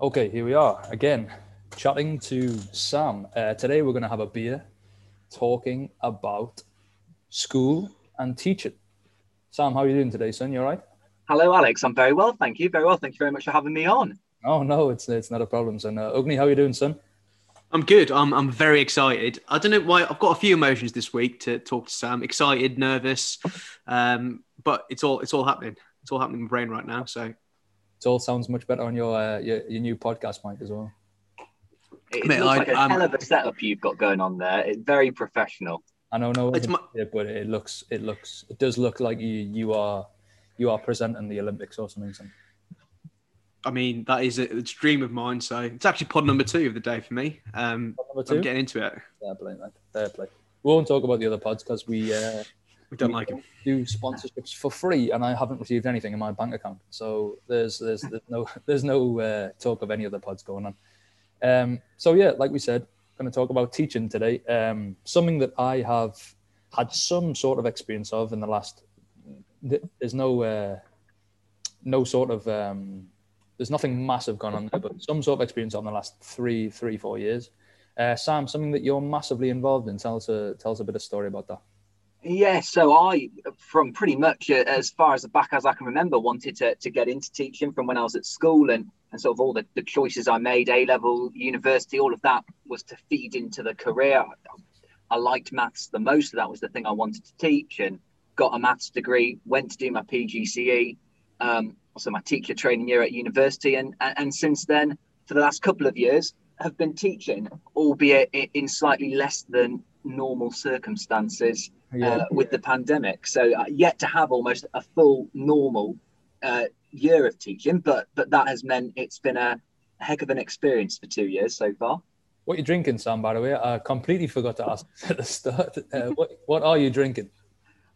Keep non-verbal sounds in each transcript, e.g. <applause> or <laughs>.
Okay, here we are again, chatting to Sam. Uh, today we're going to have a beer, talking about school and teaching. Sam, how are you doing today, son? You all right? Hello, Alex. I'm very well, thank you. Very well. Thank you very much for having me on. Oh no, it's it's not a problem, son. Uh, Agni, how are you doing, son? I'm good. I'm I'm very excited. I don't know why. I've got a few emotions this week to talk to Sam. Excited, nervous, um, but it's all it's all happening. It's all happening in my brain right now. So It all sounds much better on your uh, your, your new podcast mic as well. It Mate, looks I- like a I'm- hell of a setup you've got going on there. It's very professional. I know no, It's my- it, but it looks it looks it does look like you you are you are presenting the Olympics or something. son. I mean that is a, it's a dream of mine. So it's actually pod number two of the day for me. Um, Number I'm getting into it. fair play, man. Fair play. We won't talk about the other pods because we uh, We don't like him. do sponsorships for free, and I haven't received anything in my bank account. So there's there's, there's no <laughs> there's no uh, talk of any other pods going on. Um, so yeah, like we said, going to talk about teaching today. Um, something that I have had some sort of experience of in the last. There's no uh, no sort of um, there's nothing massive going on there, but some sort of experience on the last three three four years. Uh, Sam, something that you're massively involved in. Tell us a tell us a bit of story about that. Yeah, so I, from pretty much uh, as far as the back as I can remember, wanted to, to get into teaching from when I was at school and, and sort of all the, the choices I made, A level, university, all of that was to feed into the career. I liked maths the most, so that was the thing I wanted to teach and got a maths degree, went to do my PGCE, um, also my teacher training year at university. And, and, and since then, for the last couple of years, have been teaching, albeit in slightly less than normal circumstances uh, with the pandemic. So uh, yet to have almost a full normal uh, year of teaching, but but that has meant it's been a heck of an experience for two years so far. What are you drinking, Sam? By the way, I completely forgot to ask <laughs> at the start. Uh, what What are you drinking?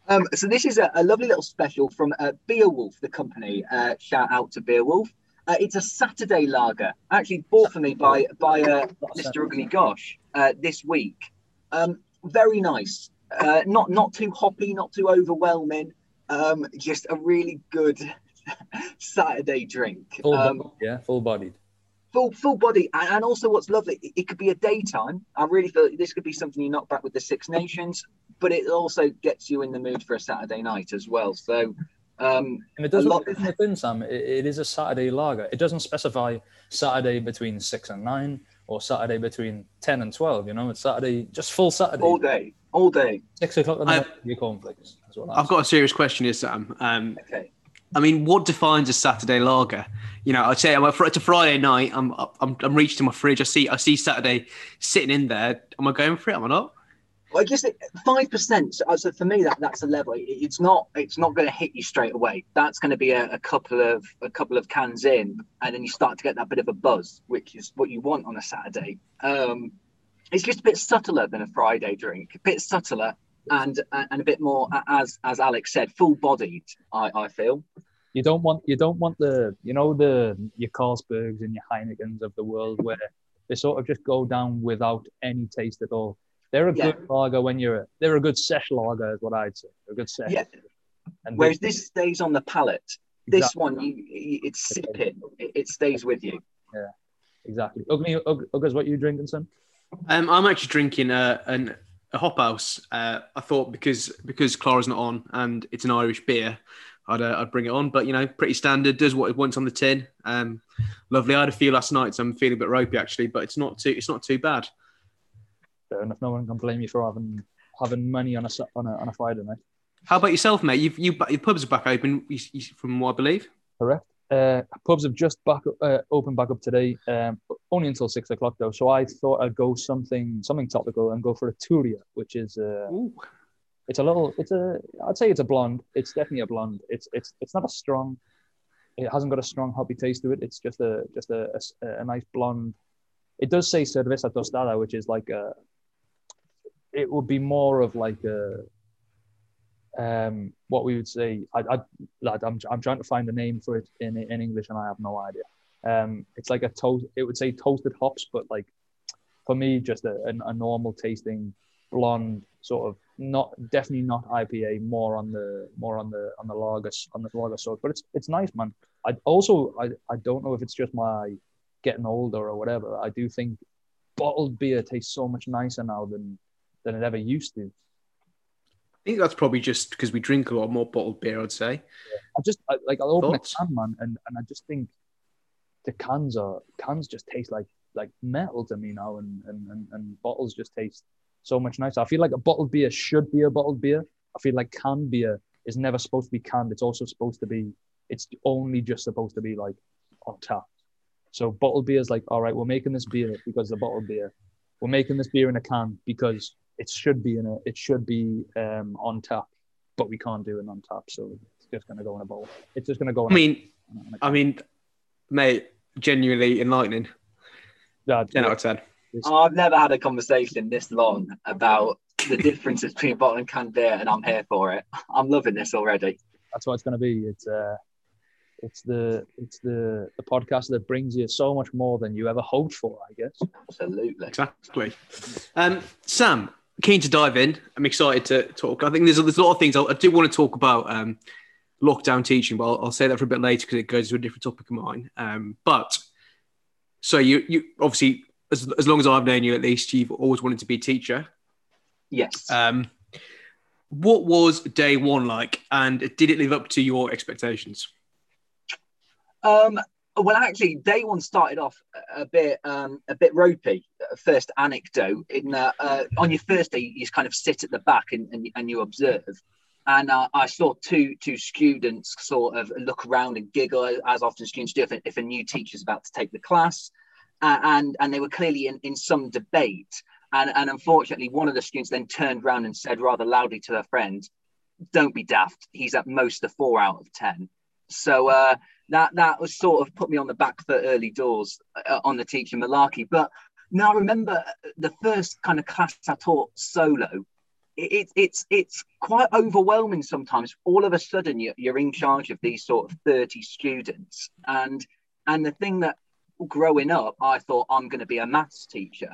Um, so this is a, a lovely little special from uh, Beowulf, the company. Uh, shout out to Beowulf. Uh, it's a Saturday lager, actually bought for me by by uh, Mr. Ugly Gosh uh, this week. Um, very nice, uh, not not too hoppy, not too overwhelming. Um, just a really good <laughs> Saturday drink. Full Um, bodied, yeah, full bodied. full full body and, and also what's lovely it, it could be a daytime i really feel like this could be something you knock back with the six nations but it also gets you in the mood for a saturday night as well so um And it doesn't lot- thin, Sam. It, it is a Saturday lager. It doesn't specify Saturday between six and nine or Saturday between ten and twelve. You know, it's Saturday, just full Saturday, all day all day six o'clock in the morning, your cornflakes. I've got a serious question here, Sam. Um, okay I mean, what defines a Saturday lager? You know, I'd say I'm a, it's a Friday night. I'm, I'm I'm reaching to my fridge. I see I see Saturday sitting in there. Am I going for it? Am I not? I guess five percent. So, so for me, that that's a level. It's not. It's not going to hit you straight away. That's going to be a, a couple of a couple of cans in, and then you start to get that bit of a buzz, which is what you want on a Saturday. Um, it's just a bit subtler than a Friday drink. A bit subtler and and a bit more, as as Alex said, full bodied. I I feel. You don't want you don't want the you know the your Carlsbergs and your Heinekens of the world where they sort of just go down without any taste at all. They're a Yeah. good lager when you're they're a good sesh lager is what I'd say. They're a good sesh. Yeah. And Whereas this stays on the palate. This Exactly. one, you, you it's sipping. It, it stays with you. Yeah, exactly. Ugly, Ug- Uggas, what you drinking, son? Um, I'm actually drinking a, an, a hop house. Uh, I thought because because Clara's not on and it's an Irish beer, I'd uh, I'd bring it on. But you know, pretty standard. Does what it wants on the tin. Um, lovely. I had a few last night, so I'm feeling a bit ropey actually. But it's not too it's not too bad. Fair enough. No one can blame you for having having money on a on a, on a Friday night. How about yourself, mate? You've you your pubs are back open, from what I believe. Correct. Uh, pubs have just back uh, opened back up today, um, only until six o'clock though. So I thought I'd go something something topical and go for a Turia, which is uh, it's a little it's a I'd say it's a blonde. It's definitely a blonde. It's it's it's not a strong. It hasn't got a strong hoppy taste to it. It's just a just a, a a nice blonde. It does say cerveza tostada, which is like a. It would be more of like a. Um, what we would say, I, I, lad, I'm, I'm trying to find a name for it in in English, and I have no idea. Um, it's like a toast. It would say toasted hops, but like for me, just a, a, a normal tasting blonde sort of not definitely not IPA, more on the more on the on the lager on the lager side. But it's it's nice, man. I also I, I don't know if it's just my getting older or whatever, I do think bottled beer tastes so much nicer now than than it ever used to. I think that's probably just because we drink a lot more bottled beer. I'd say. I just I, like I'll open Thoughts? a can, man, and, and I just think the cans are cans just taste like like metal to me now, and and, and, and bottles just taste so much nicer. I feel like a bottled beer should be a bottled beer. I feel like canned beer is never supposed to be canned. It's also supposed to be. It's only just supposed to be like on tap. So bottled beer is like, all right, we're making this beer because a bottled beer. We're making this beer in a can because it should be in a. It should be um, on tap, but we can't do it on tap, so it's just gonna go in a bottle. It's just gonna go. In I mean, a, in a I mean, mate, genuinely enlightening. Yeah, Ten out of ten. I've never had a conversation this long about the differences between bottle and canned beer, and I'm here for it. I'm loving this already. that's what it's going to be. It's uh, it's the it's the the podcast that brings you so much more than you ever hoped for. I guess. Absolutely. Exactly. Um, Sam, keen to dive in. I'm excited to talk. I think there's a, there's a lot of things I, I do want to talk about. Um, lockdown teaching, but I'll, I'll say that for a bit later because it goes to a different topic of mine. Um, but so you you obviously as, as long as I've known you at least, you've always wanted to be a teacher. Yes. Um, what was day one like, and did it live up to your expectations? Um, well, actually, day one started off a bit um, a bit ropey. uh, First anecdote in that uh, on your first day, you just kind of sit at the back and, and, and you observe. And uh, I saw two two students sort of look around and giggle, as often students do if, if a new teacher's about to take the class. Uh, and and they were clearly in, in some debate. And, and unfortunately, one of the students then turned around and said rather loudly to their friend, "Don't be daft. He's at most a four out of ten. So uh, that that was sort of put me on the back foot early doors uh, on the teaching malarkey. But now I remember the first kind of class I taught solo. It, it, it's it's quite overwhelming sometimes. All of a sudden, you're, you're in charge of these sort of thirty students, and and the thing that growing up, I thought I'm going to be a maths teacher,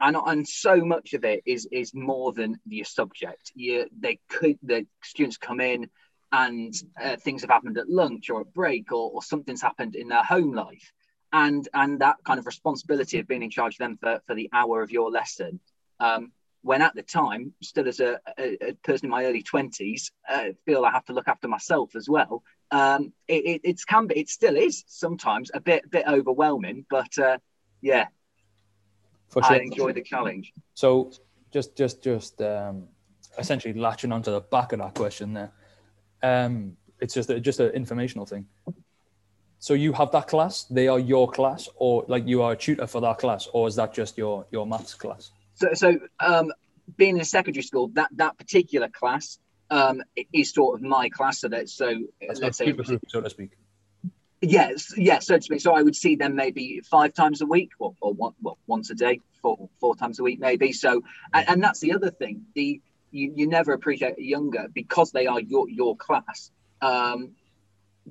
and and so much of it is is more than your subject. You they could the students come in and uh, things have happened at lunch or at break or, or something's happened in their home life. And and that kind of responsibility of being in charge of them for, for the hour of your lesson um, when at the time still as a, a, a person in my early 20s uh, feel i have to look after myself as well um, it, it, it's can be it still is sometimes a bit bit overwhelming but uh, yeah. For i enjoy the challenge. So just just just um, essentially latching onto the back of that question there. Um, it's just a, just an informational thing. So you have that class; they are your class, or like you are a tutor for that class, or is that just your your maths class? so so um, being in a secondary school that that particular class um, is sort of my class so that so That's let's say group, so to speak. Yes, yes, so to speak. So I would see them maybe five times a week, or, or one, well, once a day, four, four times a week, maybe. So, and, and that's the other thing. The you, you never appreciate younger because they are your your class. Um,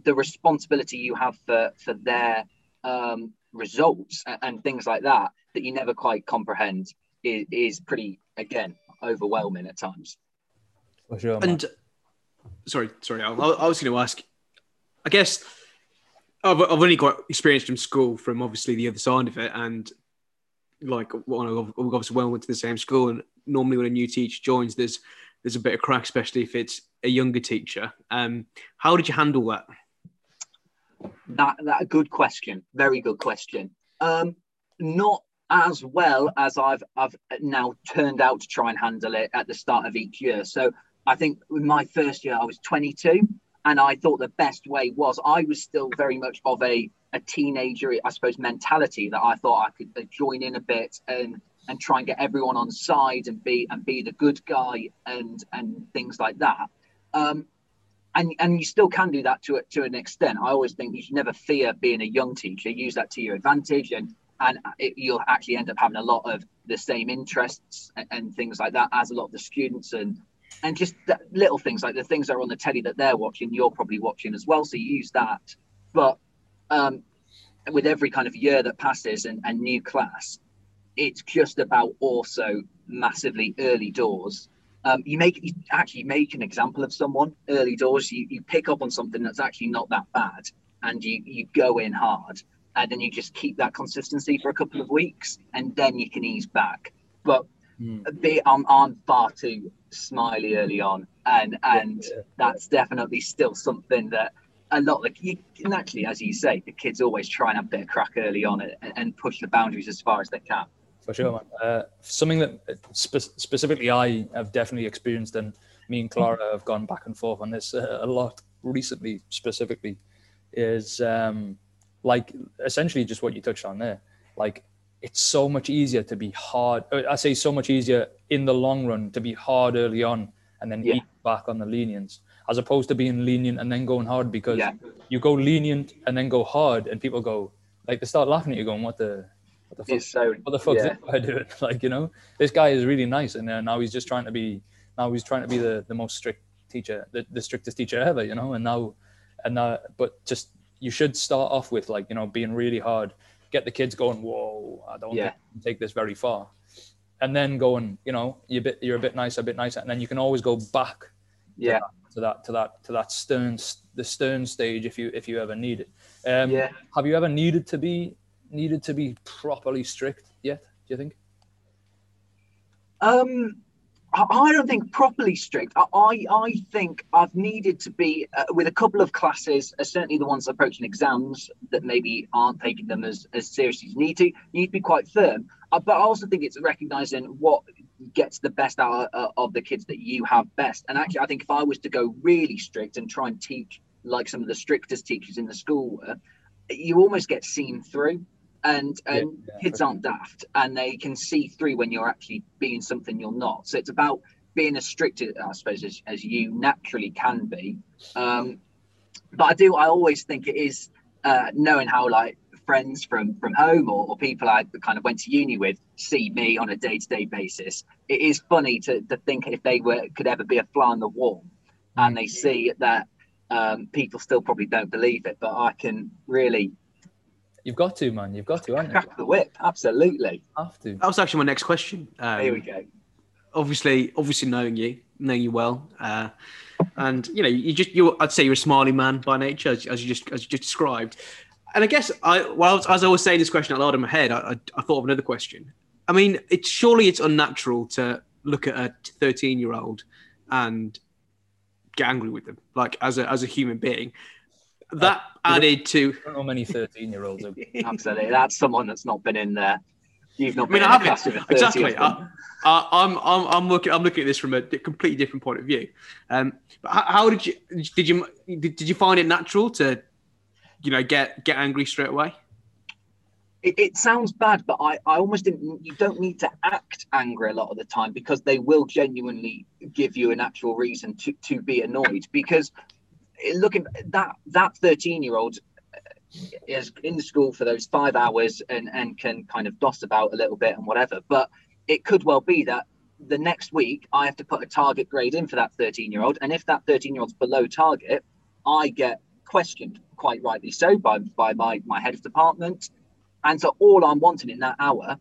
the responsibility you have for for their um, results and, and things like that that you never quite comprehend is, is pretty again overwhelming at times. Sure. And sorry, sorry, I, I was going to ask. I guess I've, I've only got experience from school, from obviously the other side of it, and like well, I've I've obviously well went to the same school, and normally when a new teacher joins, there's there's a bit of crack, especially if it's a younger teacher. Um, how did you handle that? That that a good question. Very good question. Um, not as well as I've I've now turned out to try and handle it at the start of each year. So I think in my first year I was 22, and I thought the best way was I was still very much of a a teenager, I suppose, mentality that I thought I could uh, join in a bit and and try and get everyone on side and be and be the good guy and and things like that. Um, and and you still can do that to a, to an extent. I always think you should never fear being a young teacher. Use that to your advantage, and and it, you'll actually end up having a lot of the same interests and, and things like that as a lot of the students, and and just little things like the things that are on the telly that they're watching, you're probably watching as well. So you use that, but um, with every kind of year that passes and, and new class, it's just about also massively early doors um, you make you actually make an example of someone early doors. You, you pick up on something that's actually not that bad, and you you go in hard. and then you just keep that consistency for a couple of weeks, and then you can ease back. But Mm. they, I'm, I'm far too smiley early on, and and Yeah. that's definitely still something that a lot like you naturally, as you say, the kids always try and have a bit of crack early on and, and push the boundaries as far as they can. For sure, man. Uh, something that uh, spe- specifically I have definitely experienced, and me and Clara have gone back and forth on this uh, a lot recently, specifically, is um, like essentially just what you touched on there. Like, it's so much easier to be hard. uh, I say so much easier in the long run to be hard early on and then Yeah. eat back on the lenience, as opposed to being lenient and then going hard because Yeah. you go lenient and then go hard, and people go like they start laughing at you, going, "What the." What the fuck It's so what the fuck yeah. is this guy <laughs> doing? Like, you know, this guy is really nice, and uh, now he's just trying to be, now he's trying to be the, the most strict teacher, the, the strictest teacher ever, you know, and now, and now, but just you should start off with like, you know, being really hard, get the kids going, whoa, I don't Yeah. think I can take this very far, and then going, you know, you're a bit, you're a bit nicer, a bit nicer, and then you can always go back yeah to that, to that, to that stern, the stern stage if you, if you ever need it. Um, yeah. Have you ever needed to be needed to be properly strict yet? Do you think? Um, I don't think properly strict. I I, think I've needed to be uh, with a couple of classes, uh, certainly the ones approaching exams that maybe aren't taking them as, as seriously as you need to. You need to be quite firm. Uh, but I also think it's recognizing what gets the best out of, of the kids that you have best. And actually, I think if I was to go really strict and try and teach like some of the strictest teachers in the school were, you almost get seen through. And and yeah, kids aren't daft, and they can see through when you're actually being something you're not. So it's about being as strict, as I suppose, as, as you naturally can be. Um, but I do. I always think it is uh, knowing how like friends from from home or, or people I kind of went to uni with see me on a day to day basis. It is funny to, to think if they were could ever be a fly on the wall, and they see that um, people still probably don't believe it, but I can really You've got to, man. You've got to, haven't you? crack the whip. Absolutely. Have to. That was actually my next question. Um, Here we go. obviously, obviously knowing you, knowing you well, uh, and you know, you just you. I'd say you're a smiley man by nature, as, as you just as you just described. And I guess I, well, as I was saying this question out loud in my head, I, I, I thought of another question. I mean, it's surely it's unnatural to look at a 13 year old and get angry with them, like as a as a human being. That added to. I don't know many 13 year olds. <laughs> Absolutely. That's someone that's not been in there. You've not I mean, been I in a haven't class with a 30 exactly. I, I, I'm, I'm, I'm looking, I'm looking at this from a completely different point of view. Um, but how, how did you, did you, did, did you find it natural to, you know, get, get angry straight away? it, it sounds bad, but I, I almost didn't. You don't need to act angry a lot of the time because they will genuinely give you an actual reason to, to be annoyed. Because looking that that thirteen year old uh, is in school for those five hours and and can kind of doss about a little bit and whatever. But it could well be that the next week I have to put a target grade in for that 13 year old. And if that 13 year old's below target, I get questioned quite rightly so by, by my, my head of department. And so all I'm wanting in that hour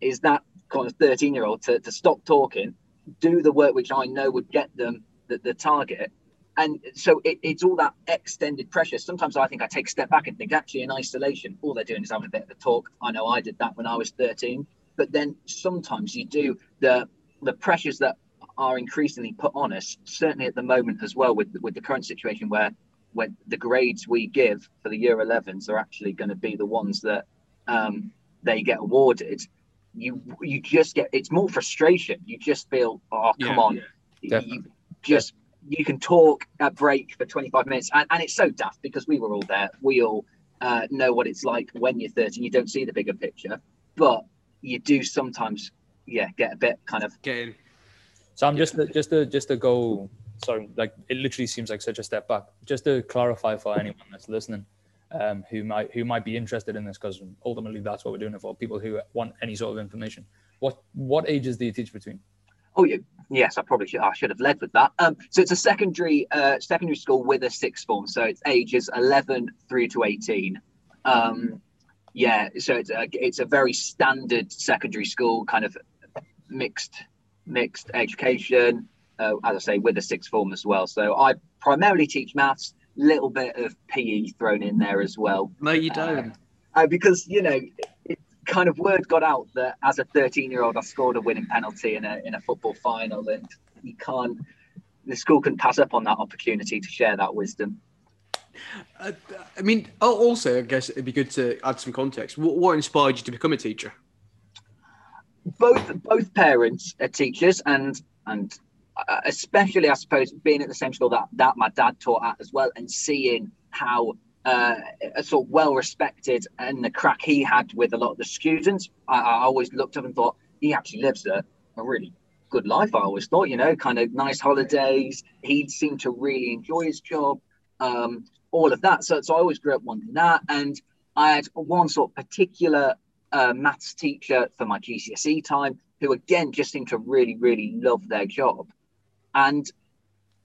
is that kind of 13 year old to, to stop talking, do the work which I know would get them the, the target. And so it, it's all that extended pressure. Sometimes I think I take a step back and think, actually, in isolation, all they're doing is having a bit of a talk. I know I did that when I was 13. But then sometimes you do the the pressures that are increasingly put on us, certainly at the moment as well, with with the current situation where when the grades we give for the year 11s are actually going to be the ones that um, they get awarded. You you just get it's more frustration. You just feel, oh come Yeah. on, Definitely. you just you can talk at break for 25 minutes, and, and it's so daft because we were all there. We all uh, know what it's like when you're 13. You don't see the bigger picture, but you do sometimes, yeah, get a bit kind of Getting, So I'm just to, just to just to go. Sorry, like it literally seems like such a step back. Just to clarify for anyone that's listening, um, who might who might be interested in this, because ultimately that's what we're doing it for. People who want any sort of information. What what ages do you teach between? Oh, yeah. Yes, I probably should. I should have led with that. Um, so it's a secondary uh, secondary school with a sixth form. So it's ages 11 through to 18. Um, yeah. So it's a, it's a very standard secondary school, kind of mixed mixed education. Uh, as I say, with a sixth form as well. So I primarily teach maths, little bit of PE thrown in there as well. no, you don't. uh, because you know, kind of word got out that as a 13 year old, I scored a winning penalty in a in a football final, and you can't. The school can pass up on that opportunity to share that wisdom. Uh, I mean, also, I guess it'd be good to add some context. What, what inspired you to become a teacher? Both both parents are teachers, and and uh, especially, I suppose, being at the same school that that my dad taught at as well, and seeing how uh, sort of well respected and the crack he had with a lot of the students, I, I always looked up and thought he actually lives a, a really good life. I always thought, you know, kind of nice holidays. He seemed to really enjoy his job. Um, all of that. So, so I always grew up wanting that. And I had one sort of particular uh, maths teacher for my GCSE time who, again, just seemed to really, really love their job. And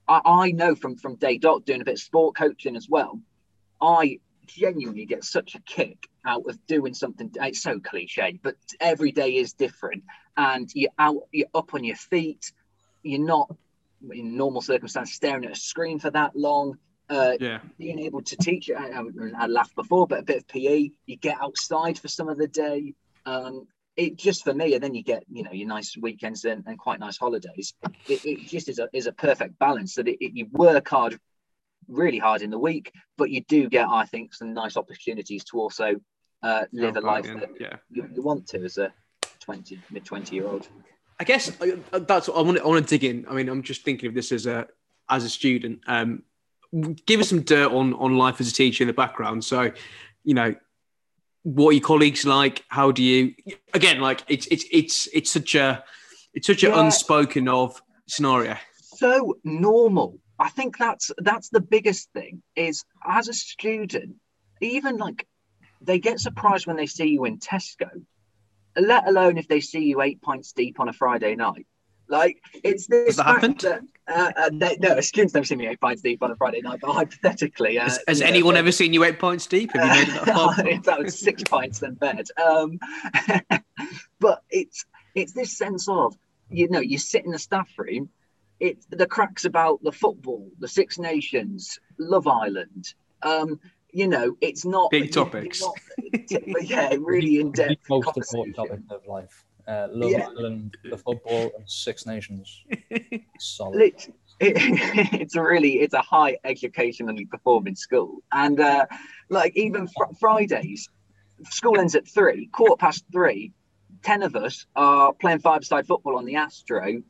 I, I know from, from day dot doing a bit of sport coaching as well, I genuinely get such a kick out of doing something. It's so cliche, but every day is different. And you're out, you're up on your feet. You're not in normal circumstances staring at a screen for that long uh, yeah. being able to teach. I, I, I, laughed before, but a bit of PE. You get outside for some of the day. Um, it just for me, and then you get you know your nice weekends and, and quite nice holidays. It, it, just is a is a perfect balance that it, it, you work hard, really hard in the week, but you do get I think some nice opportunities to also uh, live oh, a life that yeah. you, you want to as a twenty mid twenty year old. I guess uh, that's what I want. To, I want to dig in. I mean, I'm just thinking of this as a as a student. Um, give us some dirt on on life as a teacher in the background. So, you know, what are your colleagues like? How do you again like it's it's it's it's such a it's such an unspoken of scenario. So normal. I think that's that's the biggest thing is as a student, even like they get surprised when they see you in Tesco, let alone if they see you eight pints deep on a Friday night. Like it's this. Has that happened? That, uh, uh, they, no, <laughs> students never seen me eight pints deep on a Friday night, but hypothetically, uh, has, has anyone know, ever seen you eight pints deep? Have you made it that <laughs> if that was six pints, then bed. Um, <laughs> but it's it's this sense of you know you sit in the staff room. It's the cracks about the football, the Six Nations, Love Island. Um, you know, it's not big topics. Not, yeah, <laughs> really in depth. Most important topic of life uh, Love yeah. Island, the football, and Six Nations. Solid. It, <laughs> it's really it's a high educationally performing school, and uh, like even fr- Fridays, school ends at three, quarter past three. Ten of us are playing five-side football on the Astro,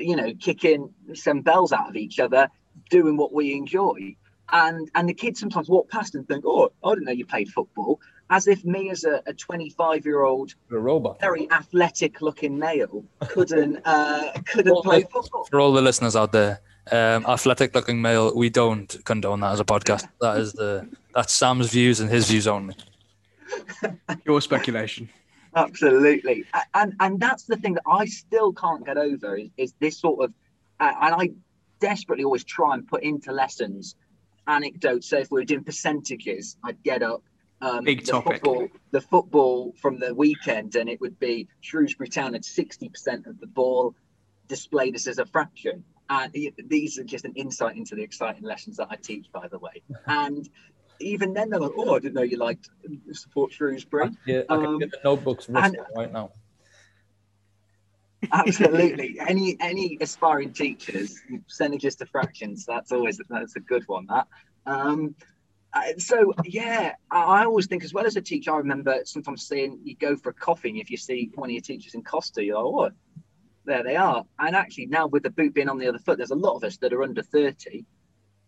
you know, kicking some bells out of each other, doing what we enjoy. And and the kids sometimes walk past and think, "Oh, I didn't know you played football." as if me as a 25 year old a robot. very athletic looking male couldn't uh, couldn't well, play football. For all the listeners out there um, athletic looking male we don't condone that as a podcast. <laughs> That is the that's sam's views and his views only. Your speculation absolutely and and that's the thing that i still can't get over is, is this sort of uh, and i desperately always try and put into lessons anecdotes so if we were doing percentages i'd get up um, Big the. Football, the football from the weekend, and it would be Shrewsbury Town had 60% of the ball, displayed this as a fraction. And these are just an insight into the exciting lessons that I teach, by the way. <laughs> And even then, they're like, "Oh, I didn't know you liked support Shrewsbury." Yeah, I can um, get the notebooks and, right now. Absolutely. <laughs> any any aspiring teachers, percentages to fractions. That's always that's a good one. That. Um, uh, so yeah, I, always think as well as a teacher, I remember sometimes saying you go for a coffee and if you see one of your teachers in Costa, you're like, oh, there they are. And actually now with the boot being on the other foot, there's a lot of us that are under 30.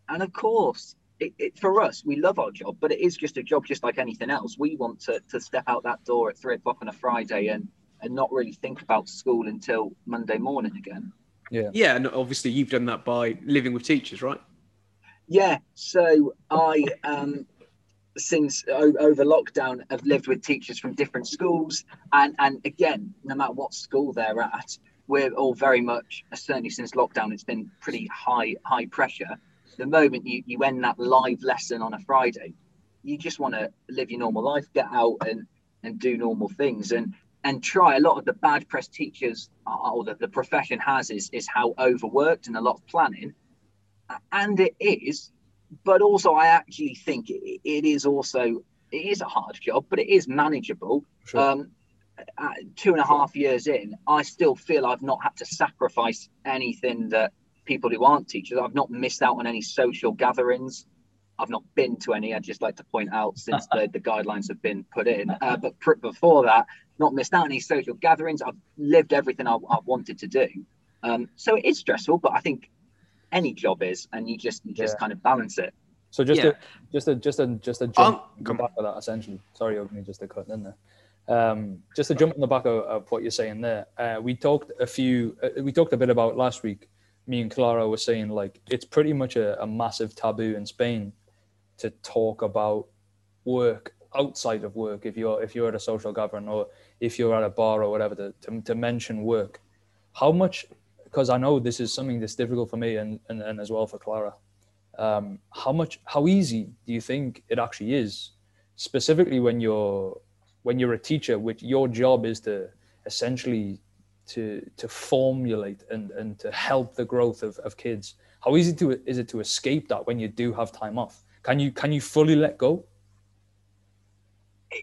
And of course, it, it, for us, we love our job, but it is just a job just like anything else. We want to, to step out that door at three o'clock on a Friday and, and not really think about school until Monday morning again. Yeah. Yeah. And obviously you've done that by living with teachers, right? Yeah, so I um, since over lockdown have lived with teachers from different schools, and and again, no matter what school they're at, we're all very much certainly since lockdown, it's been pretty high high pressure. The moment you you end that live lesson on a Friday, you just want to live your normal life, get out and and do normal things, and and try a lot of the bad press teachers or the, the profession has is is how overworked and a lot of planning and it is but also i actually think it, it is also it is a hard job, but it is manageable. Sure. Um, two and a half years in, I still feel I've not had to sacrifice anything that people who aren't teachers. I've not missed out on any social gatherings. I've not been to any. I'd just like to point out since the, the guidelines have been put in. Uh, but pr- before that, not missed out on any social gatherings. I've lived everything I, I wanted to do. Um, so it is stressful, but I think any job is, and you just you just Yeah. kind of balance it. So just Yeah. a just a just a just a Um, jump on the come back of that essentially. Sorry, Agni, just to cut in there. Um, just to jump on the back of, of what you're saying there. Uh, we talked a few. Uh, we talked a bit about last week. Me and Clara were saying like it's pretty much a, a massive taboo in Spain to talk about work outside of work. If you're if you're at a social gathering or if you're at a bar or whatever, to to, to mention work. How much? Because I know this is something that's difficult for me and, and, and as well for Clara um, how much how easy do you think it actually is specifically when you're when you're a teacher which your job is to essentially to to formulate and and to help the growth of, of kids how easy to is it to escape that when you do have time off can you can you fully let go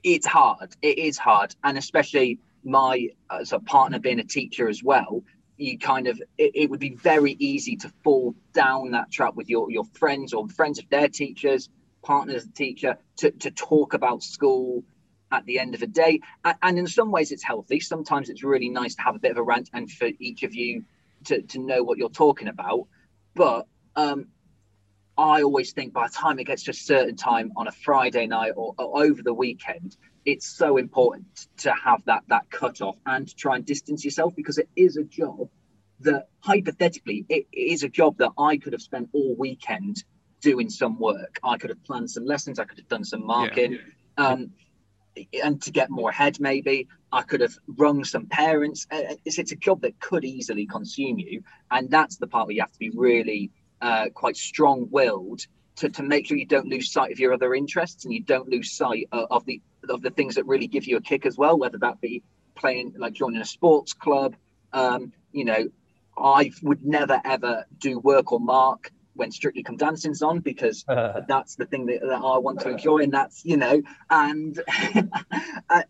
it's hard. It is hard, and especially my as a partner being a teacher as well. You kind of it, it would be very easy to fall down that trap with your your friends or friends of their teachers, partners teacher to to talk about school at the end of the day. And in some ways, it's healthy. Sometimes it's really nice to have a bit of a rant and for each of you to to know what you're talking about. But um, I always think by the time it gets to a certain time on a Friday night or, or over the weekend, it's so important to have that that cut off and to try and distance yourself because it is a job that hypothetically it is a job that I could have spent all weekend doing some work. I could have planned some lessons, I could have done some marking. Um, and to get more head maybe I could have rung some parents. Uh, It's, it's a job that could easily consume you, and that's the part where you have to be really uh, quite strong-willed to, to make sure you don't lose sight of your other interests and you don't lose sight of, of the of the things that really give you a kick as well, whether that be playing like joining a sports club. Um, you know, I would never ever do work or mark when Strictly Come Dancing's on because that's the thing that, that I want to enjoy, and that's you know, <laughs> and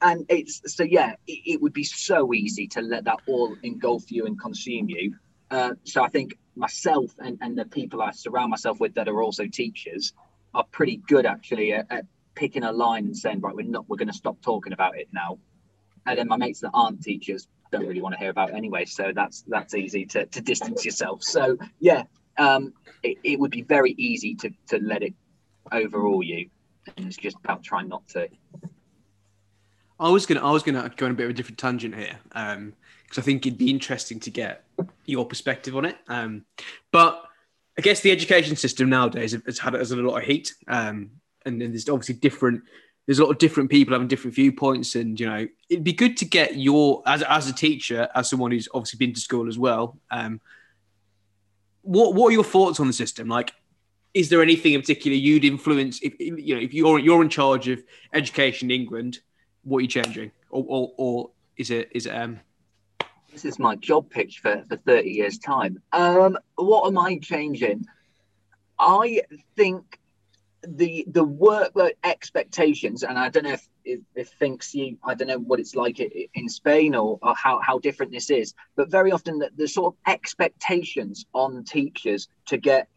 and it's so yeah, it, it would be so easy to let that all engulf you and consume you. Uh, so I think myself and, and the people I surround myself with that are also teachers are pretty good actually at, at picking a line and saying right, we're not, we're going to stop talking about it now. And then my mates that aren't teachers don't really want to hear about it anyway, so that's that's easy to, to distance yourself. So yeah, um, it, it would be very easy to to let it overrule you, and it's just about trying not to. I was gonna I was gonna go on a bit of a different tangent here because I think it'd be interesting to get your perspective on it. Um, but I guess the education system nowadays has had has had a lot of heat, um, and then there's obviously different. There's a lot of different people having different viewpoints, and you know it'd be good to get your as as a teacher, as someone who's obviously been to school as well. Um, what what are your thoughts on the system? Like, is there anything in particular you'd influence if you know if you're you're in charge of education in England? What are you changing, or or, or is it is it um This is my job pitch for for thirty years time. Um, what am I changing? I think the the workload expectations, and I don't know if if, thinks you, I don't know what it's like in Spain or, or how how different this is, but very often the, the sort of expectations on teachers to get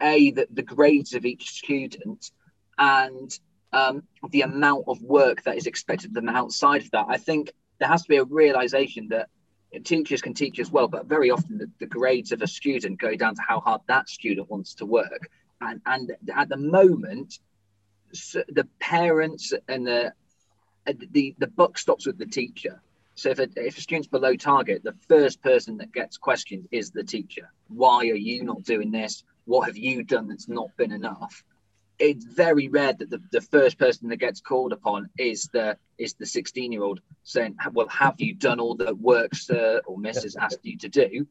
a the, the grades of each student and um, the amount of work that is expected of them outside of that. I think there has to be a realization that teachers can teach as well, but very often the, the grades of a student go down to how hard that student wants to work. And, and at the moment, s the parents and the, Uh, the the buck stops with the teacher. So if a, if a student's below target, the first person that gets questioned is the teacher. Why are you not doing this? What have you done that's not been enough? It's very rare that the, the first person that gets called upon is the is the 16 year old saying, "Well, have you done all the work sir or Mrs. asked you to do?"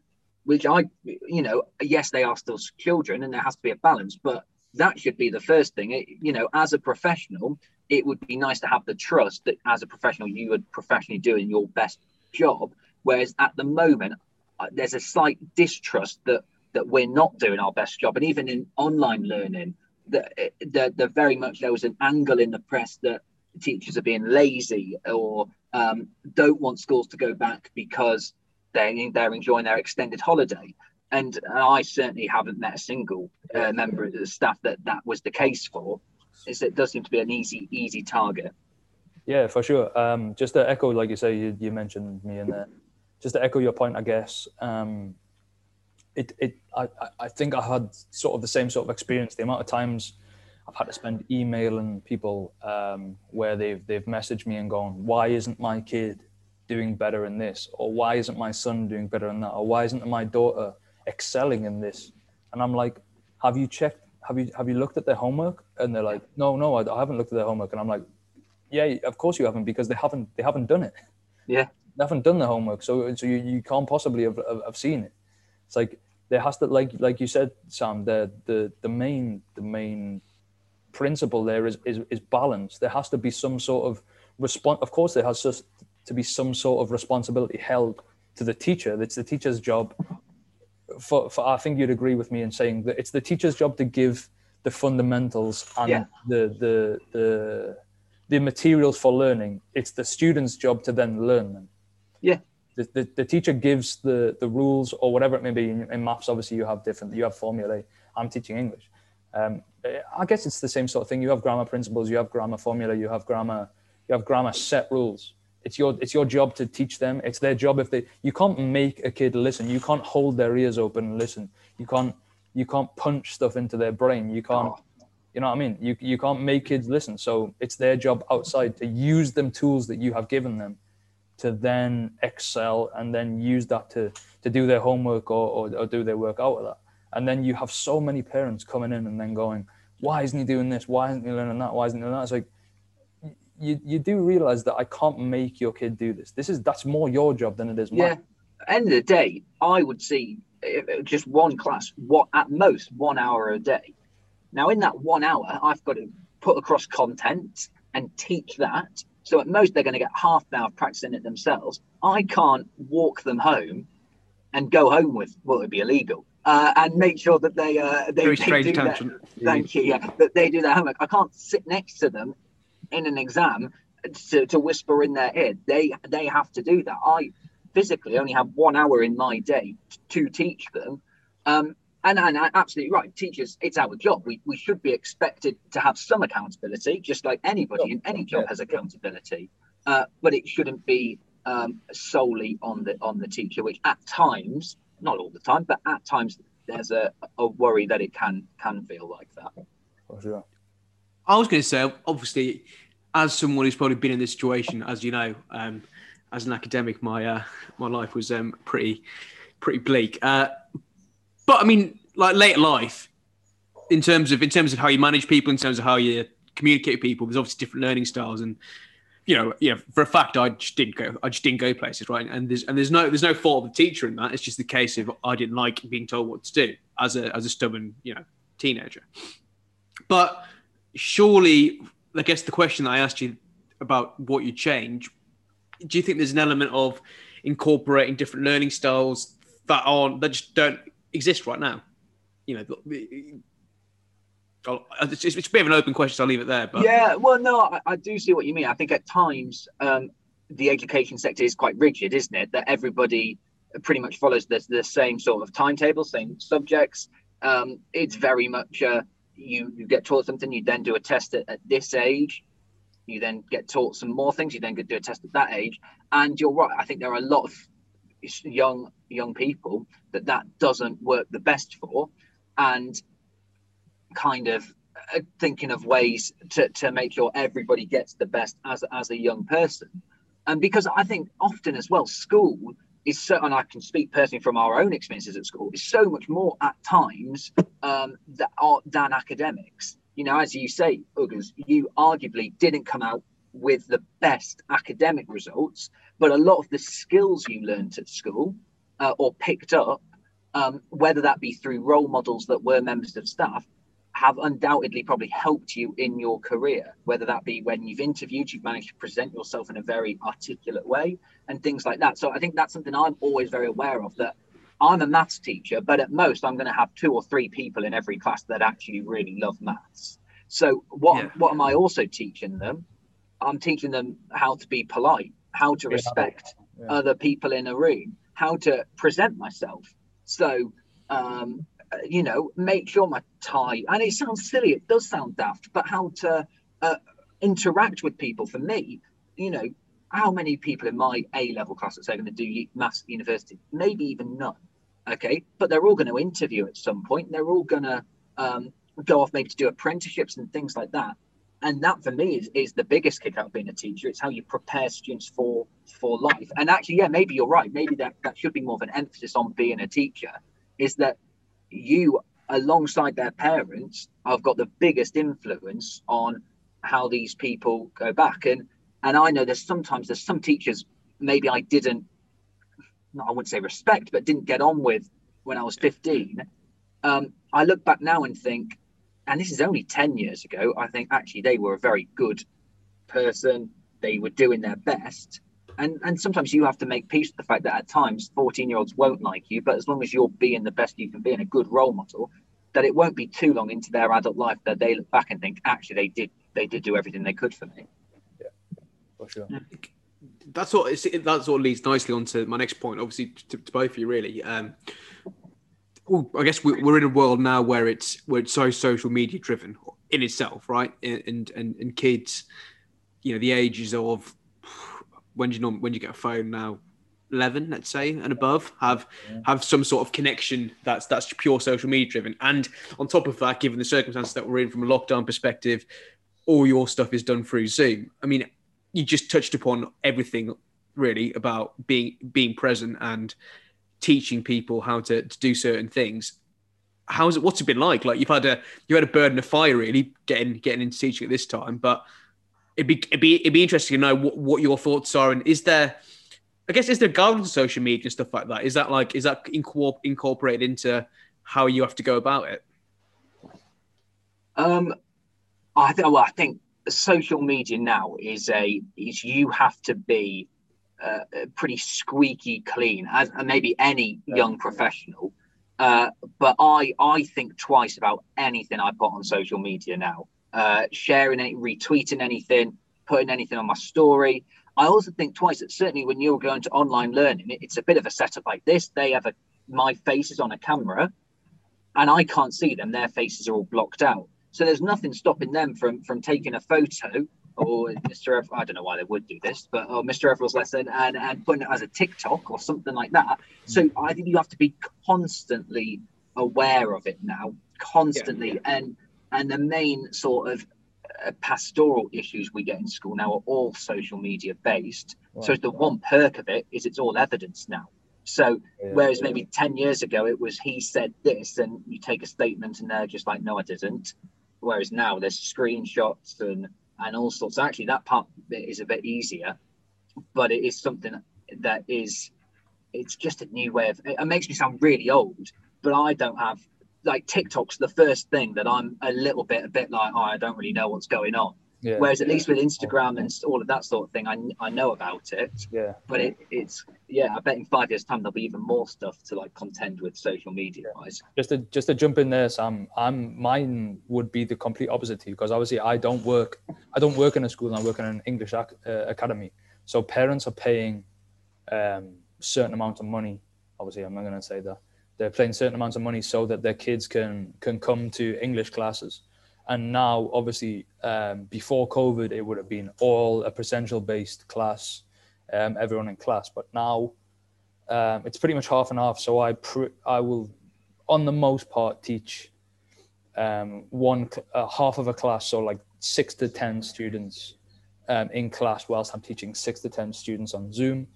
Which I, you know, yes, they are still children, and there has to be a balance, but that should be the first thing. It, you know, as a professional, it would be nice to have the trust that as a professional you would professionally doing your best job. Whereas at the moment, uh, there's a slight distrust that that we're not doing our best job, and even in online learning, that the, the very much there was an angle in the press that teachers are being lazy or um, don't want schools to go back because they they're enjoying their extended holiday. And I certainly haven't met a single uh, member of the staff that that was the case for. Is it does seem to be an easy easy target. Yeah, for sure. Um, just to echo, like you say, you, you mentioned me in there. Just to echo your point, I guess. Um, it, it, I, I think I had sort of the same sort of experience. The amount of times I've had to spend emailing people um, where they've they've messaged me and gone, "Why isn't my kid doing better in this?" or "Why isn't my son doing better in that?" or "Why isn't my daughter excelling in this?" And I'm like, "Have you checked? Have you have you looked at their homework?" And they're like, "No, no, I, I haven't looked at their homework." And I'm like, "Yeah, of course you haven't because they haven't they haven't done it. Yeah, they haven't done the homework, so so you, you can't possibly have, have, have seen it. It's like there has to like like you said, Sam. The the the main the main principle there is, is, is balance. There has to be some sort of response. Of course, there has just to be some sort of responsibility held to the teacher. It's the teacher's job. For, for I think you'd agree with me in saying that it's the teacher's job to give the fundamentals and Yeah. the, the the the materials for learning. It's the student's job to then learn them. Yeah. The, the, the teacher gives the, the rules or whatever it may be. In, in maths, obviously, you have different. You have formulae. I'm teaching English. Um, I guess it's the same sort of thing. You have grammar principles, you have grammar formula, you have grammar, you have grammar set rules. It's your it's your job to teach them. It's their job if they you can't make a kid listen. You can't hold their ears open and listen. You can't you can't punch stuff into their brain. You can't Oh. you know what I mean? You you can't make kids listen. So it's their job outside to use them tools that you have given them to then excel and then use that to to do their homework or, or, or do their work out of that. And then you have so many parents coming in and then going, why isn't he doing this? Why isn't he learning that? Why isn't he doing that? It's like you, you do realize that I can't make your kid do this. This is that's more your job than it is mine. Yeah. End of the day, I would see if it was just one class, what at most one hour a day. Now, in that one hour, I've got to put across content and teach that. So at most, they're going to get half an hour of practicing it themselves. I can't walk them home and go home with well, it'd be illegal. Uh, and make sure that they uh, they, Very they strange do that. tangent. Thank you. Yeah, that they do their homework. I can't sit next to them in an exam to, to whisper in their ear. They they have to do that. I physically only have one hour in my day to teach them. Um, and, and and absolutely right, teachers, it's our job. We, we should be expected to have some accountability, just like anybody in any job has accountability. Uh, but it shouldn't be um, solely on the on the teacher, which at times, not all the time, but at times there's a, a worry that it can can feel like that. Sure. I was going to say, obviously, as someone who's probably been in this situation, as you know, um, as an academic, my uh, my life was um, pretty pretty bleak. Uh, but I mean, like late life, in terms of in terms of how you manage people, in terms of how you communicate with people, there's obviously different learning styles, and you know, know, for a fact, I just didn't go. I just didn't go places, right? And there's and there's no there's no fault of the teacher in that. It's just the case of I didn't like being told what to do as a as a stubborn, you know, teenager. But surely, I guess the question that I asked you about what you change, do you think there's an element of incorporating different learning styles that aren't that just don't exist right now? You know, it's, it's a bit of an open question. So I'll leave it there. But Yeah, well, no, I, I do see what you mean. I think at times um, the education sector is quite rigid, isn't it? That everybody pretty much follows the, the same sort of timetable, same subjects. Um, it's very much uh, you you get taught something, you then do a test at, at this age, you then get taught some more things, you then get do a test at that age, and you're right. I think there are a lot of young young people that that doesn't work the best for, and kind of uh, thinking of ways to, to make sure everybody gets the best as, as a young person. And because I think often as well, school is so, and I can speak personally from our own experiences at school, is so much more at times um, that are, than academics. You know, as you say, Uggers, you arguably didn't come out with the best academic results, but a lot of the skills you learned at school uh, or picked up, um, whether that be through role models that were members of staff, have undoubtedly probably helped you in your career, whether that be when you've interviewed, you've managed to present yourself in a very articulate way and things like that. So I think that's something I'm always very aware of that I'm a maths teacher, but at most I'm going to have two or three people in every class that actually really love maths. So what Yeah. what am I also teaching them? I'm teaching them how to be polite, how to Yeah. respect Yeah. other people in a room, how to present myself. So, um, you know, make sure my tie, and it sounds silly, it does sound daft, but how to uh, interact with people for me, you know, how many people in my A level class that say going to do maths at university? Maybe even none. Okay. But they're all going to interview at some point. They're all going to um, go off maybe to do apprenticeships and things like that. And that for me is, is the biggest kick out of being a teacher. It's how you prepare students for for life. And actually, yeah, maybe you're right. Maybe that, that should be more of an emphasis on being a teacher, is that you alongside their parents have got the biggest influence on how these people go back. And and I know there's sometimes there's some teachers maybe I didn't I wouldn't say respect, but didn't get on with when I was 15. Um, I look back now and think, and this is only 10 years ago, I think actually they were a very good person. They were doing their best. And and sometimes you have to make peace with the fact that at times 14 year olds won't like you, but as long as you're being the best you can be and a good role model, that it won't be too long into their adult life that they look back and think, actually they did they did do everything they could for me. Yeah for sure. that's what it's, that sort of leads nicely onto my next point. Obviously, to, to both of you, really. Um, well, I guess we, we're in a world now where it's where it's so social media driven in itself, right? And and and kids, you know, the ages of when do you know when you get a phone now, eleven, let's say, and above, have Yeah. have some sort of connection that's that's pure social media driven. And on top of that, given the circumstances that we're in from a lockdown perspective, all your stuff is done through Zoom. I mean, you just touched upon everything really about being being present and teaching people how to, to do certain things how's it what's it been like like you've had a you had a burden of fire really getting getting into teaching at this time but it'd be it'd be, it'd be interesting to know what, what your thoughts are and is there i guess is there guidance on social media and stuff like that is that like is that incorpor- incorporated into how you have to go about it Um, I think. Well, I think social media now is a is you have to be uh, pretty squeaky clean as maybe any young professional. Uh, but I I think twice about anything I put on social media now. Uh, sharing any, retweeting anything, putting anything on my story. I also think twice that certainly when you're going to online learning, it's a bit of a setup like this. They have a my face is on a camera, and I can't see them. Their faces are all blocked out. So there's nothing stopping them from from taking a photo or Mr. Ev- I don't know why they would do this, but or Mr. Everill's lesson and and putting it as a TikTok or something like that. So I think you have to be constantly aware of it now, constantly, and and the main sort of uh, pastoral issues we get in school now are all social media based. So the one perk of it is it's all evidence now. So Yeah. Whereas maybe 10 years ago, it was he said this, and you take a statement and they're just like, no, I didn't. Whereas now there's screenshots and, and all sorts. Actually, that part is a bit easier, but it is something that is, it's just a new way of, it makes me sound really old, but I don't have, like TikTok's the first thing that I'm a little bit, a bit like, oh, I don't really know what's going on. yeah, Whereas at least with Instagram and all of that sort of thing, I, I know about it yeah, but it, it's yeah i bet in five years time there'll be even more stuff to like contend with social media wise just to just to jump in there, Sam. I'm mine would be the complete opposite to you because obviously I don't work. I don't work in a school. I work in an English ac- uh, academy. So parents are paying um, certain amount of money. Obviously, I'm not going to say that they're paying certain amounts of money so that their kids can can come to English classes. And now, obviously, um, before COVID, it would have been all a presential based class, um, everyone in class. But now um, it's pretty much half and half. So I pr- I will, on the most part, teach um, one uh, half of a class, so like six to ten students um, in class, whilst I'm teaching six to ten students on Zoom,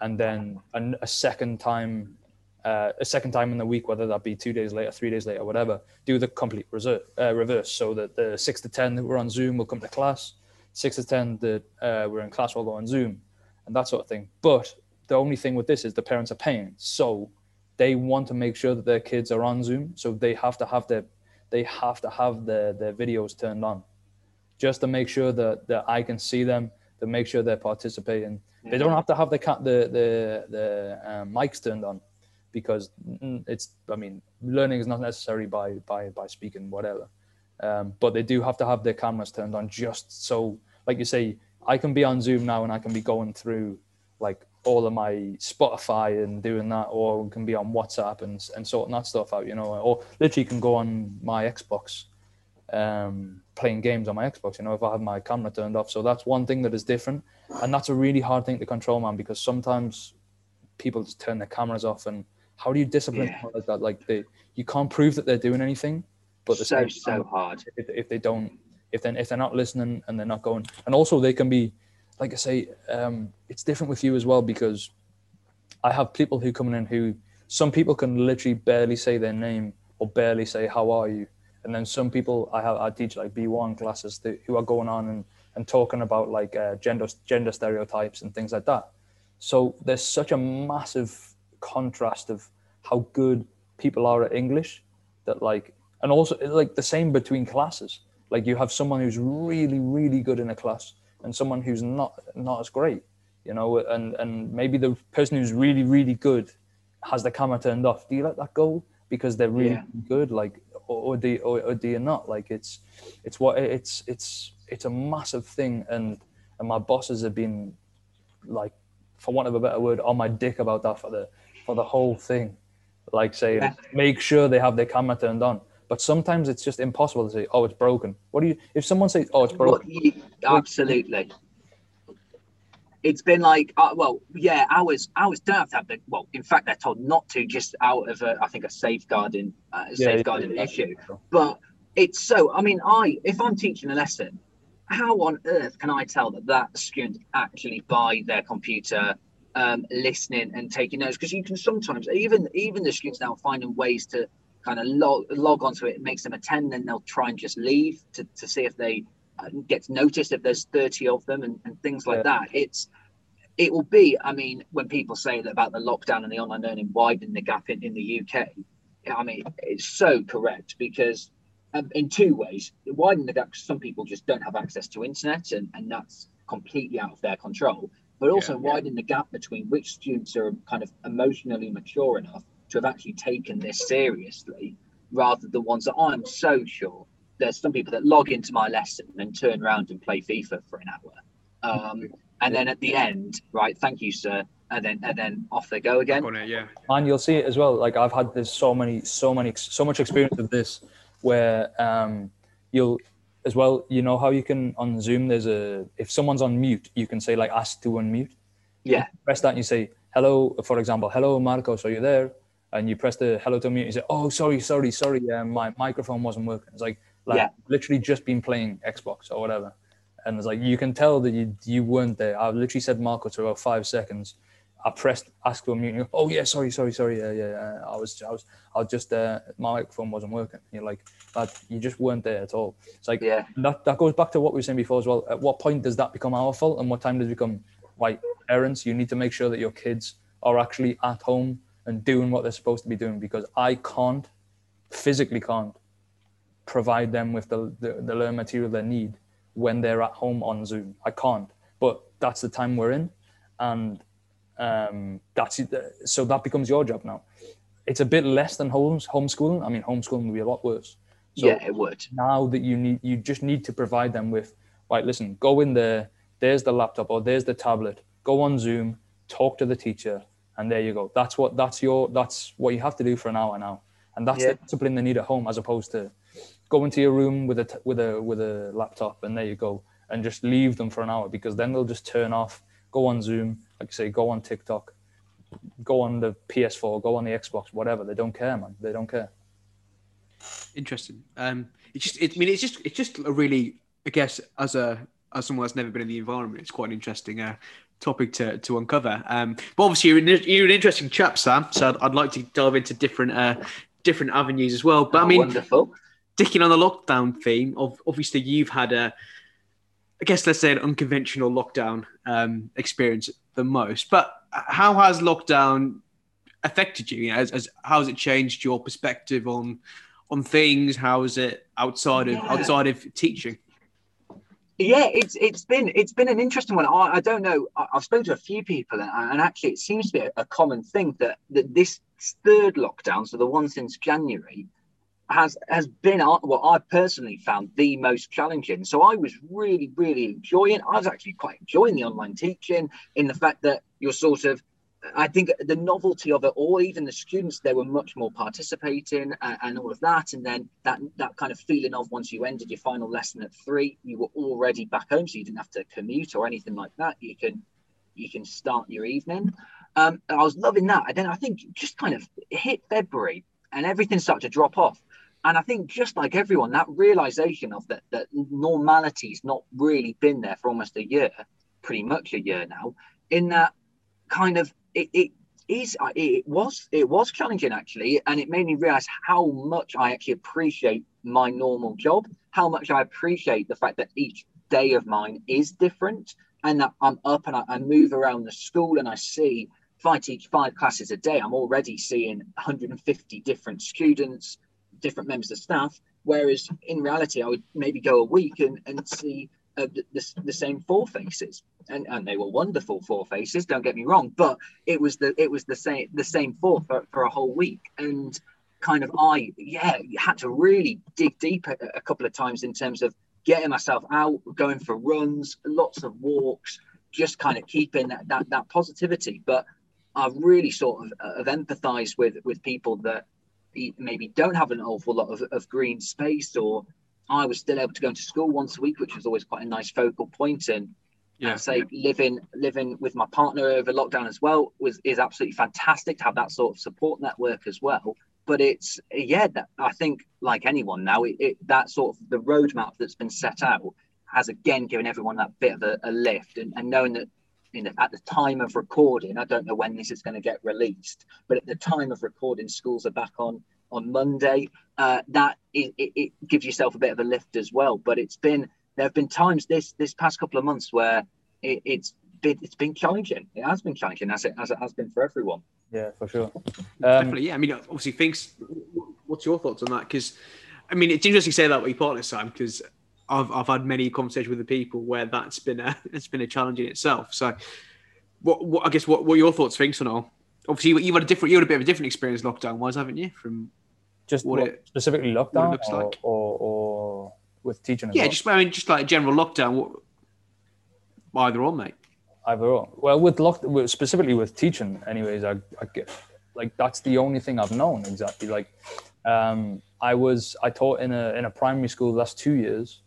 and then a second time. Uh, a second time in the week, whether that be two days later, three days later, whatever, do the complete reserve, uh, reverse. So that the six to 10 that were on Zoom will come to class, six to 10 that uh, were in class will go on Zoom, and that sort of thing. But the only thing with this is the parents are paying. So they want to make sure that their kids are on Zoom. So they have to have their they have to have their, their videos turned on just to make sure that, that I can see them, to make sure they're participating. They don't have to have the the the, the um, mics turned on because it's I mean learning is not necessary by by by speaking whatever. Um, but they do have to have their cameras turned on just so like you say I can be on Zoom now and I can be going through like all of my Spotify and doing that, or can be on WhatsApp and and sorting that stuff out, you know, or literally can go on my Xbox, um, playing games on my Xbox, you know, if I have my camera turned off. So that's one thing that is different, and that's a really hard thing to control, man, because sometimes people just turn their cameras off, and how do you discipline Yeah. like that? Like they, you can't prove that they're doing anything, but the so same so hard. if, if they don't if then if they're not listening and they're not going and also they can be like i say um it's different with you as well because i have people who come in who some people can literally barely say their name or barely say how are you and then some people i have i teach like b1 classes that, who are going on and and talking about like uh, gender gender stereotypes and things like that so there's such a massive contrast of how good people are at english that like and also like the same between classes. Like you have someone who's really really good in a class and someone who's not not as great you know and and maybe the person who's really really good has the camera turned off. Do you let that go because they're really Yeah. good? Like or, or do or, or do you not? Like it's it's what it's it's it's a massive thing and and my bosses have been like for want of a better word on my dick about that for the for the whole thing like say, Yeah. make sure they have their camera turned on but sometimes it's just impossible to say oh it's broken what do you if someone says oh it's broken you- absolutely. It's been like, uh, well, yeah, ours ours don't have to have the. Well, in fact, they're told not to, just out of a, I think a safeguarding uh, Yeah, safeguarding yeah, issue. But it's so. I mean, I if I'm teaching a lesson, how on earth can I tell that that student actually by their computer um, listening and taking notes? Because you can sometimes even even the students now finding ways to kind of log, log onto it. It makes them attend, then they'll try and just leave to, to see if they uh, get noticed if there's 30 of them and, and things like that. It's it will be. I mean, when people say that about the lockdown and the online learning widening the gap in, in the UK, I mean, it's so correct because um, in two ways, widening the gap. Some people just don't have access to internet, and, and that's completely out of their control. But also Yeah, yeah. widening the gap between which students are kind of emotionally mature enough to have actually taken this seriously, rather than the ones that I'm so sure there's some people that log into my lesson and turn around and play FIFA for an hour. Um, and then at the end, right, thank you, sir. And then and then off they go again. on it, yeah. and you'll see it as well like i've had this so many so many so much experience of this where um you'll as well you know how you can on zoom there's a if someone's on mute you can say like ask to unmute. Yeah, press that and you say hello for example hello marcos are you there? And you press the hello to mute you say oh sorry sorry sorry um, my microphone wasn't working. It's like like Yeah. literally just been playing xbox or whatever. And it's like you can tell that you you weren't there. I literally said marcos for about five seconds I pressed ask for unmute. And you go, oh yeah, sorry, sorry, sorry. Yeah, yeah. yeah. I was, I was, I was just uh, my microphone wasn't working. You're like, that you just weren't there at all. It's like yeah, that. That goes back to what we were saying before as well. At what point does that become our fault, and what time does it become like parents? You need to make sure that your kids are actually at home and doing what they're supposed to be doing. Because I can't, physically can't, provide them with the the, the learn material they need when they're at home on Zoom. I can't. But that's the time we're in, and um, that's it. So that becomes your job now. It's a bit less than homes homeschooling. I mean, homeschooling would be a lot worse. So yeah, it would. now that you need, you just need to provide them with, right? Listen, go in there. There's the laptop or there's the tablet. Go on Zoom, talk to the teacher, and there you go. That's what that's your that's what you have to do for an hour now, and that's Yeah. the discipline they need at home, as opposed to go into your room with a with a with a laptop and there you go, and just leave them for an hour because then they'll just turn off. Go on Zoom, like I say, go on TikTok, go on the PS4, go on the Xbox, whatever. They don't care, man. They don't care. Interesting. Um, it's just, it, I mean, it's just, it's just a really, I guess, as a as someone that's never been in the environment, it's quite an interesting uh, topic to to uncover. Um, but obviously, you're an, you're an interesting chap, Sam. So I'd, I'd like to delve into different uh, different avenues as well. But I Oh, mean, wonderful. sticking on the lockdown theme, of obviously you've had a, I guess let's say an unconventional lockdown um, experience the most. But how has lockdown affected you? you know, as, as how has it changed your perspective on on things? How is it outside of Yeah. outside of teaching? Yeah, it's it's been it's been an interesting one. I, I don't know. I, I've spoken to a few people, and, and actually, it seems to be a, a common thing that that this third lockdown, so the one since January, has has been uh, what I personally found the most challenging. So I was really, really enjoying. I was actually quite enjoying the online teaching in the fact that you're sort of. I think the novelty of it all, even the students, they were much more participating and, and all of that. And then that that kind of feeling of once you ended your final lesson at three, you were already back home, so you didn't have to commute or anything like that. You can you can start your evening. Um, I was loving that. And then I think just kind of hit February and everything started to drop off. And I think just like everyone, that realization of that that normality's not really been there for almost a year, pretty much a year now, in that kind of it, it is uh, it was it was challenging actually. And it made me realize how much i actually appreciate my normal job how much i appreciate the fact that each day of mine is different and that i'm up and I, I move around the school and i see if I teach five classes a day, I'm already seeing 150 different students, different members of staff. Whereas in reality, I would maybe go a week and, and see uh, the, the, the, same four faces, and, and they were wonderful four faces. Don't get me wrong, but it was the it was the same the same four for, for a whole week, and kind of I yeah had to really dig deep a, a couple of times in terms of getting myself out, going for runs, lots of walks, just kind of keeping that that, that positivity. But I've really sort of, uh, of empathized with with people that maybe don't have an awful lot of, of green space or I was still able to go to school once a week, which was always quite a nice focal point. And yeah, say living living with my partner over lockdown as well was is absolutely fantastic to have that sort of support network as well. But it's yeah, that, I think like anyone now, it, it, that sort of the roadmap that's been set out has again given everyone that bit of a, a lift and, and knowing that you know, at the time of recording, I don't know when this is going to get released, but at the time of recording, schools are back on on Monday. Uh, that it, it, gives yourself a bit of a lift as well. But it's been there have been times this this past couple of months where it, it's been it's been challenging. It has been challenging as it as it has been for everyone. Yeah, for sure. Um, Definitely, yeah. I mean, obviously, things. What's your thoughts on that? Because, I mean, it's interesting to say that with your partner, Sam, because I've I've had many conversations with the people where that's been a <laughs> it's been a challenge in itself. So, what, what I guess what what are your thoughts, things on all? Obviously, you've had a different you had a bit of a different experience lockdown wise, haven't you? From just what, what it, specifically lockdown, looks or, like, or, or with teaching. yeah, well? just I mean, just like a general lockdown. What, either or, mate. Either or. Well, with lock, specifically with teaching, anyways, I, I get like that's the only thing I've known exactly. Like, um, I was I taught in a in a primary school the last two years,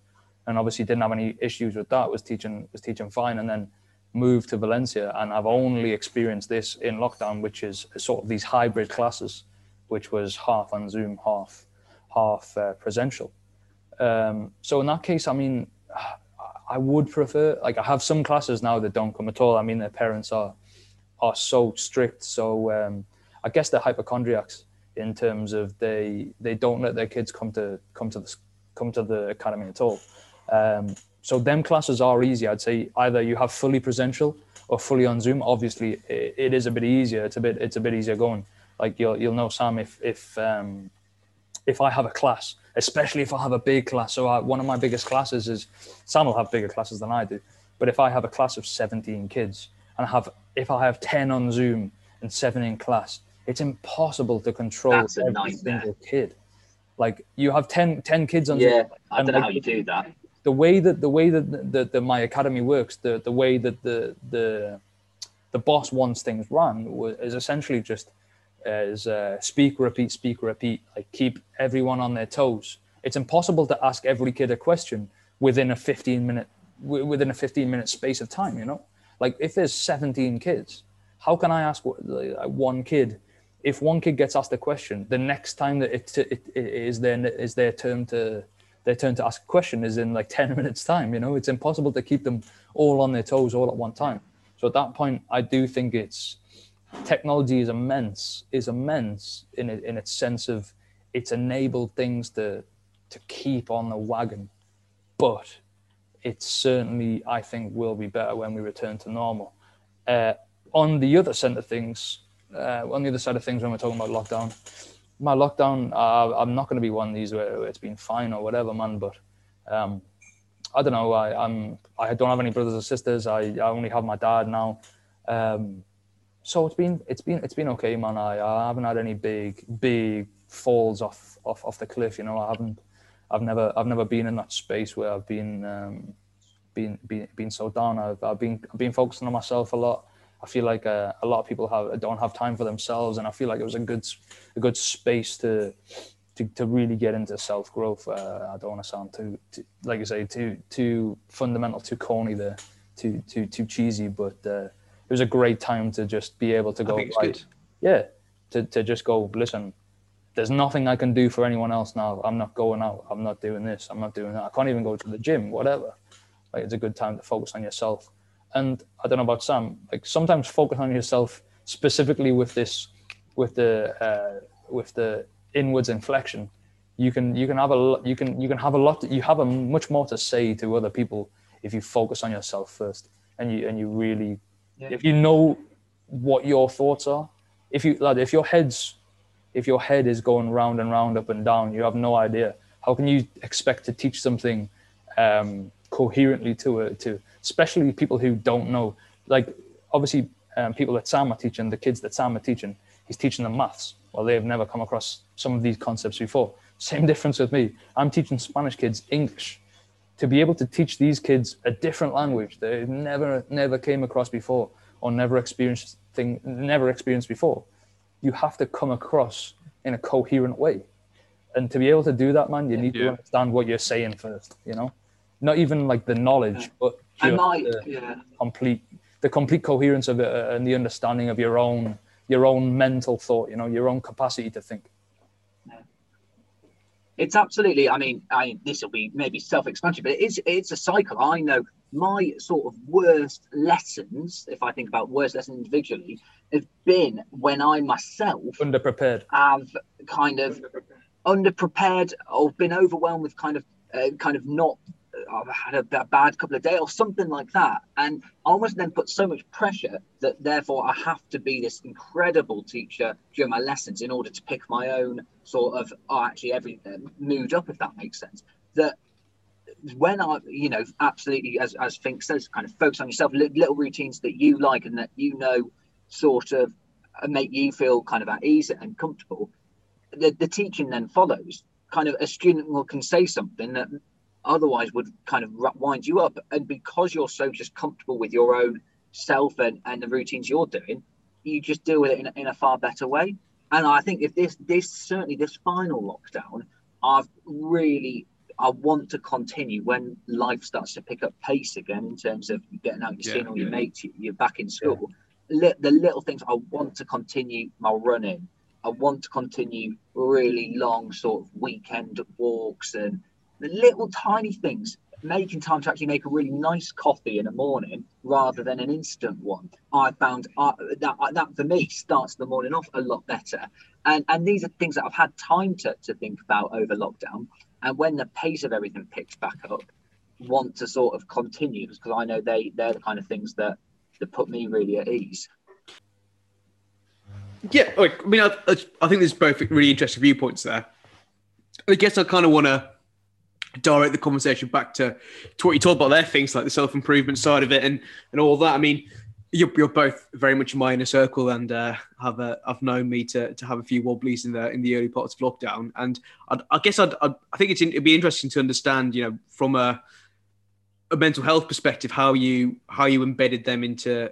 and obviously didn't have any issues with that. Was teaching was teaching fine, and then moved to Valencia, and I've only experienced this in lockdown, which is sort of these hybrid classes, which was half on Zoom, half half uh, presential. Um, so in that case, I mean, I would prefer like I have some classes now that don't come at all. I mean, their parents are are so strict, so um, I guess they're hypochondriacs in terms of they they don't let their kids come to come to the come to the academy at all. Um, so them classes are easy. I'd say either you have fully presential or fully on Zoom. Obviously, it, it is a bit easier. It's a bit it's a bit easier going. Like you'll you'll know Sam if if um, if I have a class, especially if I have a big class. So I, one of my biggest classes is Sam will have bigger classes than I do. But if I have a class of 17 kids and I have if I have 10 on Zoom and seven in class, it's impossible to control That's every single kid. Like you have 10, 10 kids on yeah, Zoom. I don't know like, how you do that the way that the way that the, the, the, my academy works, the the way that the the the boss wants things run is essentially just as uh, speak, repeat, speak, repeat. Like keep everyone on their toes. It's impossible to ask every kid a question within a 15 minute within a 15 minute space of time. You know, like if there's 17 kids, how can I ask one kid? If one kid gets asked a question, the next time that it, it, it is their is their turn to their turn to ask a question is in like <laughs> 10 minutes time you know? It's impossible to keep them all on their toes all at one time. So at that point i do think it's technology is immense is immense in in its sense of it's enabled things to to keep on the wagon. But it certainly i think will be better when we return to normal. Uh, on the other side of things uh, on the other side of things when we're talking about lockdown my lockdown, uh, I'm not going to be one of these where, it's been fine or whatever, man. But um, I don't know. I, I'm I don't have any brothers or sisters. I, I only have my dad now. Um, so it's been it's been it's been okay, man. I, I haven't had any big big falls off off off the cliff. You know, I haven't, I've never I've never been in that space where I've been um, been been been so down. I've I've been I've been focusing on myself a lot. I feel like uh, a lot of people have don't have time for themselves, and I feel like it was a good a good space to to, to really get into self growth. Uh, I don't want to sound too, too, like I say too too fundamental, too corny there, too too too cheesy, but uh, it was a great time to just be able to go. Right, yeah, to to just go listen. There's nothing I can do for anyone else now. I'm not going out. I'm not doing this. I'm not doing that. I can't even go to the gym. Whatever. Like it's a good time to focus on yourself and I don't know about Sam, like sometimes focus on yourself specifically with this, with the uh, with the inwards inflection. You can you can have a you can you can have a lot you have a much more to say to other people if you focus on yourself first and you and you really yeah. if you know what your thoughts are if you like if your head's if your head is going round and round up and down you have no idea how can you expect to teach something um, coherently to a to especially people who don't know. Like obviously, um, people that Sam are teaching, the kids that Sam are teaching, he's teaching them maths. Well, they've never come across some of these concepts before. Same <laughs> difference with me. I'm teaching Spanish kids English. To be able to teach these kids a different language they never never came across before or never experienced thing never experienced before, you have to come across in a coherent way. And to be able to do that, man, you need yeah. to understand what you're saying first, you know? Not even like the knowledge, but I might, the yeah. complete the complete coherence of it uh, and the understanding of your own your own mental thought. You know, your own capacity to think. It's absolutely. I mean, I this will be maybe self-explanatory, but it's it's a cycle. I know my sort of worst lessons, if I think about worst lessons individually, have been when I myself underprepared have kind of underprepared or been overwhelmed with kind of uh, kind of not I've had a, a, bad couple of days or something like that. And I almost then put so much pressure that therefore I have to be this incredible teacher during my lessons in order to pick my own sort of oh, actually every uh, mood up, if that makes sense. That when I, you know, absolutely, as, as Fink says, kind of focus on yourself, little routines that you like and that you know sort of uh, make you feel kind of at ease and comfortable. The, the teaching then follows. Kind of a student will can say something that otherwise would kind of wind you up. And because you're so just comfortable with your own self and, and the routines you're doing, you just deal with it in, in a far better way. And I think if this, this certainly this final lockdown, I've really, I want to continue when life starts to pick up pace again in terms of getting out, you're yeah, seeing all your mates, you're back in school. Yeah. the little things I want to continue my running. I want to continue really long sort of weekend walks and the little tiny things making time to actually make a really nice coffee in the morning rather than an instant one. I found uh, that uh, that for me <laughs> starts the morning off a lot better. And and these are things that i've had time to, to think about over lockdown. And when the pace of everything picks back up want to sort of continue because i know they they're the kind of things that that put me really at ease. Yeah i mean I, I think there's both really interesting viewpoints there. I guess i kind of want to direct the conversation back to, to what you talked about there, things like the self improvement side of it and and all that. I mean, you're, you're both very much in my inner circle and uh, have a, have known me to, to have a few wobblies in the in the early parts of lockdown. And I'd, i guess I'd, I'd, i think it'd be interesting to understand, you know, from a a mental health perspective, how you how you embedded them into,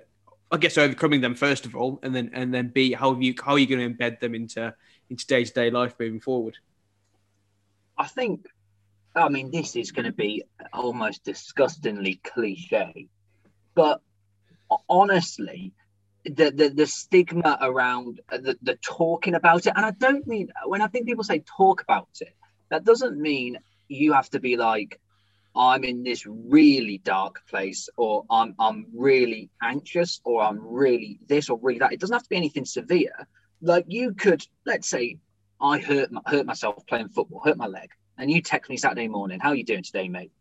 I guess, overcoming them first of all, and then and then b how you how are you going to embed them into into day to day life moving forward. I think I mean, this is going to be almost disgustingly cliche, but honestly, the, the, the stigma around the, the talking about it, and I don't mean when I think people say talk about it, that doesn't mean you have to be like, I'm in this really dark place, or I'm I'm really anxious, or I'm really this or really that. It doesn't have to be anything severe. Like you could, let's say, I hurt hurt myself playing football, hurt my leg and you text me Saturday morning, how are you doing today, mate?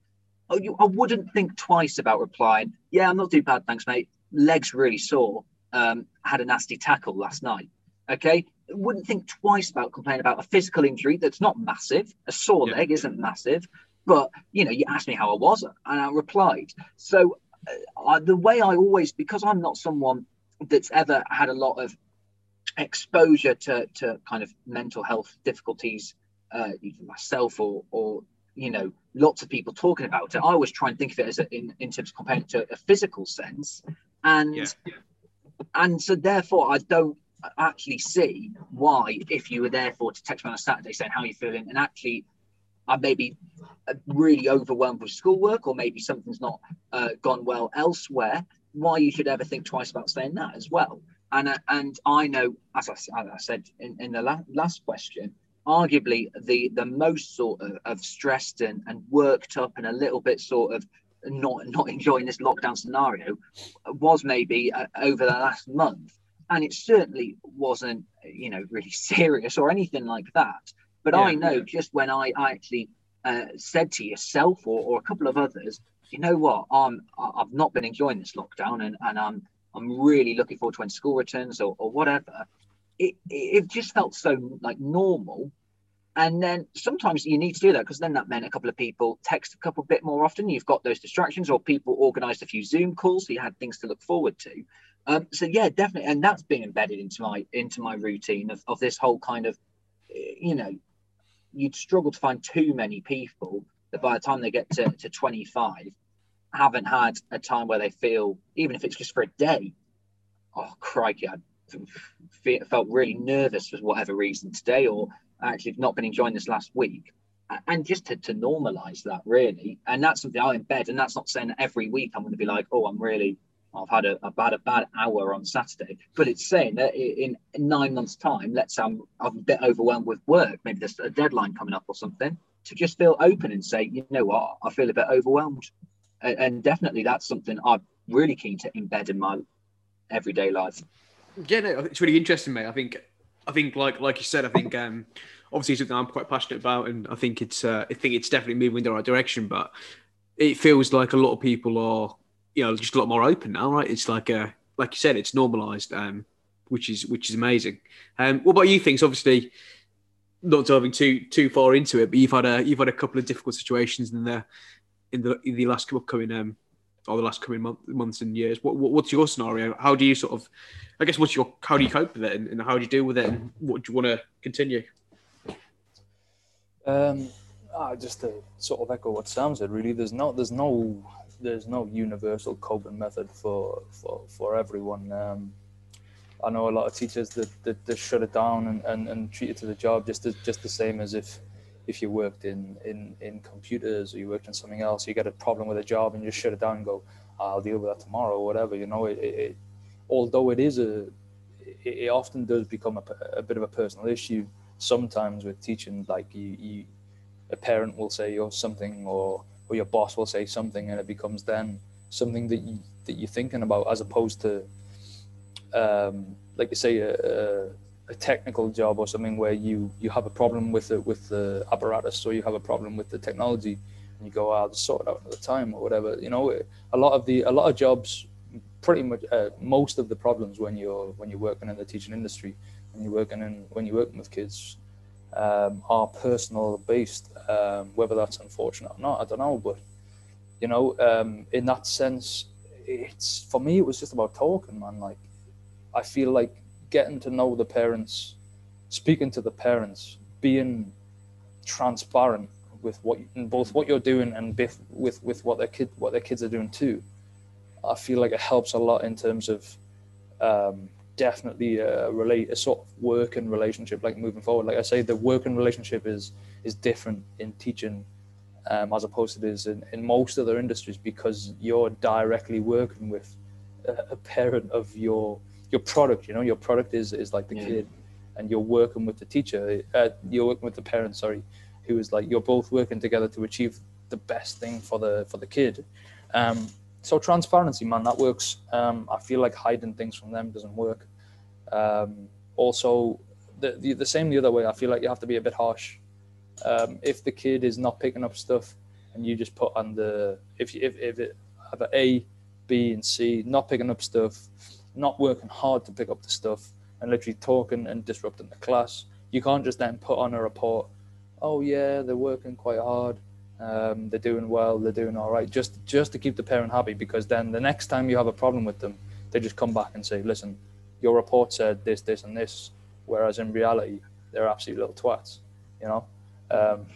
Oh, you, I wouldn't think twice about replying. Yeah, I'm not too bad, thanks, mate. Legs really sore. Um, had a nasty tackle last night. Okay, wouldn't think twice about complaining about a physical injury that's not massive. A sore yeah. leg isn't massive, but you know, you asked me how I was, and I replied. So uh, I, the way I always, because I'm not someone that's ever had a lot of exposure to, to kind of mental health difficulties, uh, even myself or, or, you know, lots of people talking about it, I always try and think of it as a, in, in terms of comparing it to a physical sense. And, yeah. and so therefore I don't actually see why, if you were therefore to text me on a Saturday saying how are you feeling and actually I may be really overwhelmed with schoolwork or maybe something's not uh, gone well elsewhere, why you should ever think twice about saying that as well. And, uh, and I know, as I, as I said in, in the la- last question, arguably the, the most sort of, of stressed and, and worked up and a little bit sort of not, not enjoying this lockdown scenario was maybe uh, over the last month. And it certainly wasn't, you know, really <laughs> serious or anything like that. But yeah. I know just when I, I actually uh, said to yourself or, or a couple of others, you know what, I'm I've not been enjoying this lockdown and, and I'm I'm really looking forward to when school returns or, or whatever. It, it just felt so like normal. And then sometimes you need to do that because then that meant a couple of people text a couple bit more often. You've got those distractions, or people organized a few Zoom calls, so you had things to look forward to. Um, so yeah, definitely, and that's been embedded into my into my routine of, of this whole kind of, you know, you'd struggle to find too many people that by the time they get to, to 25 haven't had a time where they feel, even if it's just for a day, oh, crikey, I felt really nervous for whatever reason today, or actually have not been enjoying this last week. And just to, to normalize that, really. And that's something I embed. And that's not saying that every week I'm going to be like, oh, I'm really, I've had a, about a bad hour on Saturday. But it's saying that in, in nine months' time, let's say I'm, I'm a bit overwhelmed with work, maybe there's a deadline coming up or something, to just feel open and say, you know what, I feel a bit overwhelmed and, and definitely that's something I'm really keen to embed in my everyday life. Yeah, no, it's really interesting, mate. I think, I think, like like you said, I think um, obviously something I'm quite passionate about, and I think it's uh, I think it's definitely moving in the right direction. But it feels like a lot of people are, you know, just a lot more open now, right? It's like a uh, like you said, it's normalised, um, which is which is amazing. Um, what about you? Things obviously not diving too too far into it, but you've had a you've had a couple of difficult situations in the in the in the last upcoming um or the last coming month, months and years. What, what, what's your scenario? How do you sort of, I guess, what's your how do you cope with it, and, and how do you deal with it, and what do you want to continue? Um, ah, just to sort of echo what Sam said, really, there's no there's no there's no universal coping method for for for everyone. Um, I know a lot of teachers that, that, that shut it down and, and, and treat it to the job just as, just the same as if if you worked in, in, in computers or you worked in something else, you get a problem with a job and you just shut it down and go, I'll deal with that tomorrow or whatever. You know, it, it, although it is a, it, often does become a, a, bit of a personal issue sometimes with teaching. Like you, you, a parent will say or something, or or your boss will say something, and it becomes then something that you that you're thinking about as opposed to, um, like you say, a, a a technical job or something where you you have a problem with the with the apparatus or you have a problem with the technology and you go oh, I'll just sort it out another time or whatever. You know a lot of the a lot of jobs pretty much uh, most of the problems when you're when you're working in the teaching industry when you're working in when you're working with kids um, are personal based um, whether that's unfortunate or not I don't know but you know um, in that sense it's for me it was just about talking man. Like I feel like getting to know the parents, speaking to the parents, being transparent with what both what you're doing and with with with what their kid what their kids are doing too. I feel like it helps a lot in terms of um, definitely a relate a sort of working relationship like moving forward. Like I say, the working relationship is is different in teaching um, as opposed to this in, in most other industries because you're directly working with a parent of your your product. You know, your product is is like the yeah. kid, and you're working with the teacher. Uh, you're working with the parent. Sorry, who is like you're both working together to achieve the best thing for the for the kid. Um, so transparency, man, that works. Um, I feel like hiding things from them doesn't work. Um, also, the, the, the same the other way. I feel like you have to be a bit harsh. Um, if the kid is not picking up stuff, and you just put on the if you, if if it have a A, B, and C, not picking up stuff, not working hard to pick up the stuff and literally talking and disrupting the class. You can't just then put on a report, oh yeah, they're working quite hard, um, they're doing well, they're doing all right, just just to keep the parent happy because then the next time you have a problem with them, they just come back and say, listen, your report said this, this, and this, whereas in reality they're absolute little twats. You know, um,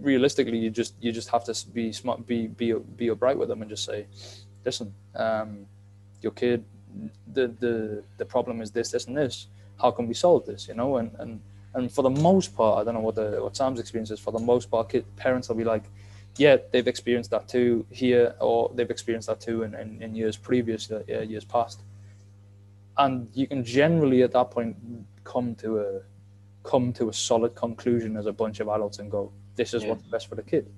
realistically, you just you just have to be smart, be be be upright with them, and just say, listen, um, your kid, the the the problem is this, this, and this. How can we solve this? You know, and and and for the most part, I don't know what the what Sam's experience is. For the most part, kid, parents will be like, yeah, they've experienced that too here, or they've experienced that too in, in, in years previous, uh, years past. And you can generally at that point come to a come to a solid conclusion as a bunch of adults and go, this is yeah. what's best for the kid,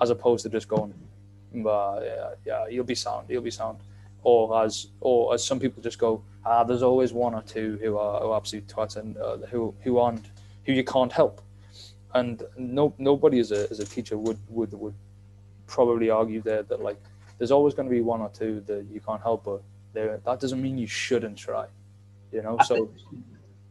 as opposed to just going, well, yeah, yeah, you'll be sound, you'll be sound, or as or as some people just go, ah, there's always one or two who are, who are absolute twats and uh, who who aren't who you can't help, and no nobody as a as a teacher would would would probably argue there that like there's always going to be one or two that you can't help, but there that doesn't mean you shouldn't try, you know. So,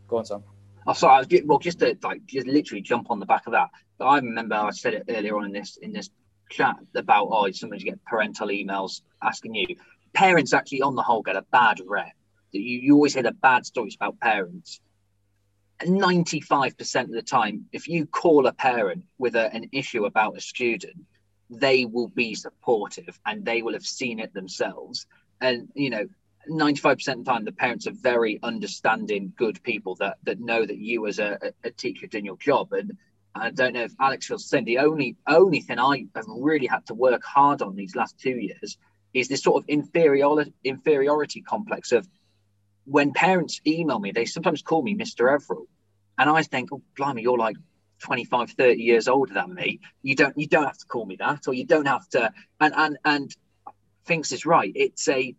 go on, Sam. Oh, sorry. I was just, well, just to like just literally jump on the back of that. I remember I said it earlier on in this in this chat about oh, sometimes you get parental emails asking you. Parents actually, on the whole, get a bad rep. That You you always hear the bad stories about parents. 95% of the time, if you call a parent with a, an issue about a student, they will be supportive and they will have seen it themselves. And, you know, 95% of the time, the parents are very understanding, good people that, that know that you as a, a teacher doing your job. And I don't know if Alex feels the same. The only, only thing I have really had to work hard on these last two years is this sort of inferiority, inferiority complex of when parents email me, they sometimes call me Mr. Everell. And I think, oh, blimey, you're like 25, 30 years older than me. You don't you don't have to call me that, or you don't have to and and and thinks is right. It's a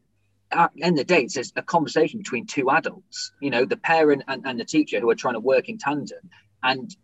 at the end of the day, it's a conversation between two adults, you know, the parent and, and the teacher who are trying to work in tandem. And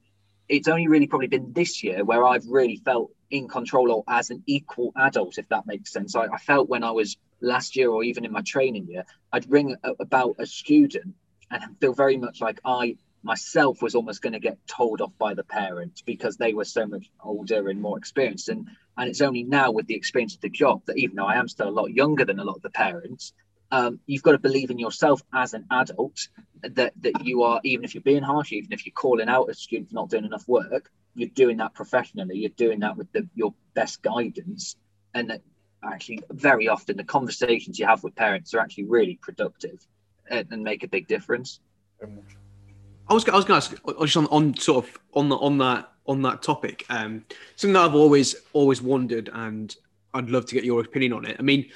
it's only really probably been this year where I've really felt in control or as an equal adult, if that makes sense. I, I felt when I was last year or even in my training year, I'd ring a, about a student and feel very much like I myself was almost going to get told off by the parents because they were so much older and more experienced and and it's only now with the experience of the job that even though i am still a lot younger than a lot of the parents um, you've got to believe in yourself as an adult that that you are even if you're being harsh even if you're calling out a student for not doing enough work you're doing that professionally you're doing that with the, your best guidance and that actually very often the conversations you have with parents are actually really productive and, and make a big difference I was, I was going to ask just on, on sort of on the, on that on that topic. Um, something that I've always always wondered, and I'd love to get your opinion on it. I mean,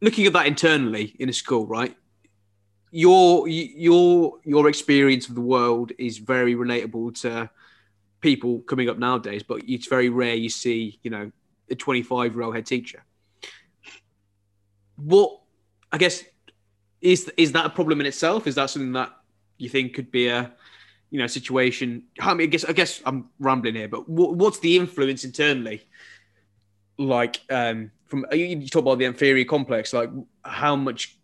looking at that internally in a school, right? Your your your experience of the world is very relatable to people coming up nowadays, but it's very rare you see, you know, a 25 year old head teacher. What I guess is is that a problem in itself? Is that something that you think could be a you know situation? I mean, I guess I guess I'm rambling here, but what, what's the influence internally? Like um, from you talk about the inferior complex, like how much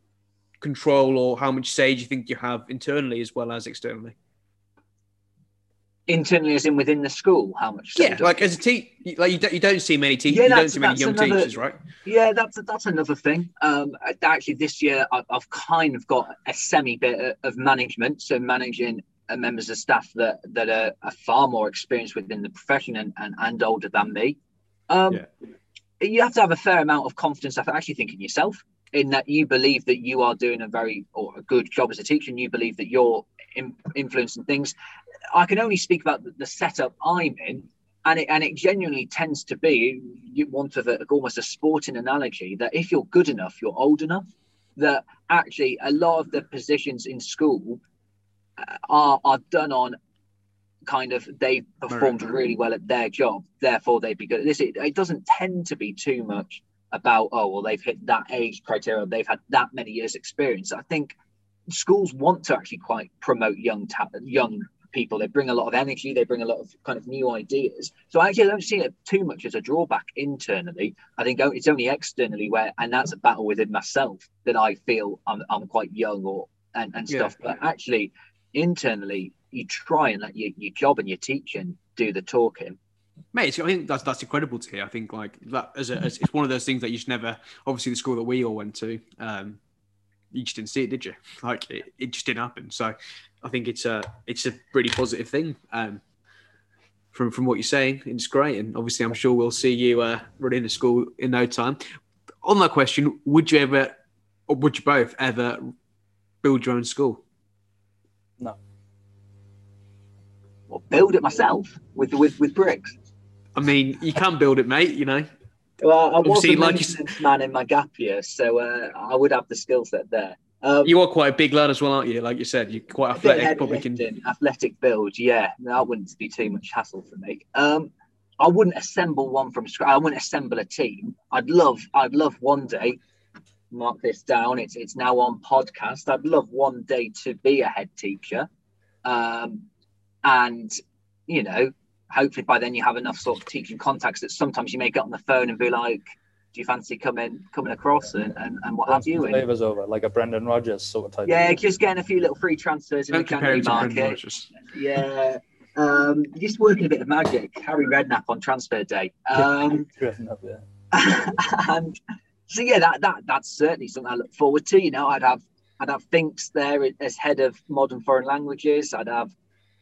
control or how much say do you think you have internally as well as externally? Internally as in within the school how much yeah like as a teacher like you don't, you don't see many teachers yeah, you don't see many young another, teachers right? Yeah that's that's another thing. Um actually this year I've, I've kind of got a semi bit of management so managing uh, members of staff that that are, are, far more experienced within the profession and, and, and older than me. Um yeah. you have to have a fair amount of confidence i actually think in yourself in that you believe that you are doing a very or a good job as a teacher and you believe that you're in, influencing things I can only speak about the, the setup I'm in, and it and it genuinely tends to be you want of a, almost a sporting analogy that if you're good enough, you're old enough. That actually a lot of the positions in school uh, are are done on kind of they performed really well at their job, therefore they'd be good at this. It, it doesn't tend to be too much about oh well they've hit that age criteria, they've had that many years experience. I think schools want to actually quite promote young ta- young people. They bring a lot of energy. They bring a lot of kind of new ideas. So I actually don't see it too much as a drawback internally. I think it's only externally where, and that's a battle within myself that I feel I'm, I'm quite young or and, and stuff. Yeah. But actually, internally, you try and let your, your job and your teaching do the talking. Mate, I think that's that's incredible to hear. I think like that as, a, as it's one of those things that you should never. Obviously, the school that we all went to, um, you just didn't see it, did you? Like it, it just didn't happen. So I think it's a it's a really positive thing. Um, from from what you're saying, it's great, and obviously I'm sure we'll see you uh, running a school in no time. On that question, would you ever, or would you both ever build your own school? No. Well, build it myself with with with bricks. I mean, you can build it, mate. You know. Well, I was a like you man in my gap year, so uh, I would have the skill set there. Um, You are quite a big lad as well, aren't you? Like you said, you're quite athletic. Probably can. athletic build. Yeah, that wouldn't be too much hassle for me. Um, I wouldn't assemble one from scratch. I wouldn't assemble a team. I'd love, I'd love one day. Mark this down. It's it's now on podcast. I'd love one day to be a head teacher, um, and you know, hopefully by then you have enough sort of teaching contacts that sometimes you may get on the phone and be like, "Do you fancy coming coming across and and, and what have you?" And, Favours over, like a Brendan Rodgers sort of type. yeah, just getting a few little free transfers in Don't the compare January him to market. Yeah. Um, just working a bit of magic. Harry Redknapp on transfer day. <laughs> Um, Driven up, yeah. <laughs> and so yeah, that that that's certainly something I look forward to. You know, I'd have I'd have Finks there as head of modern foreign languages. I'd have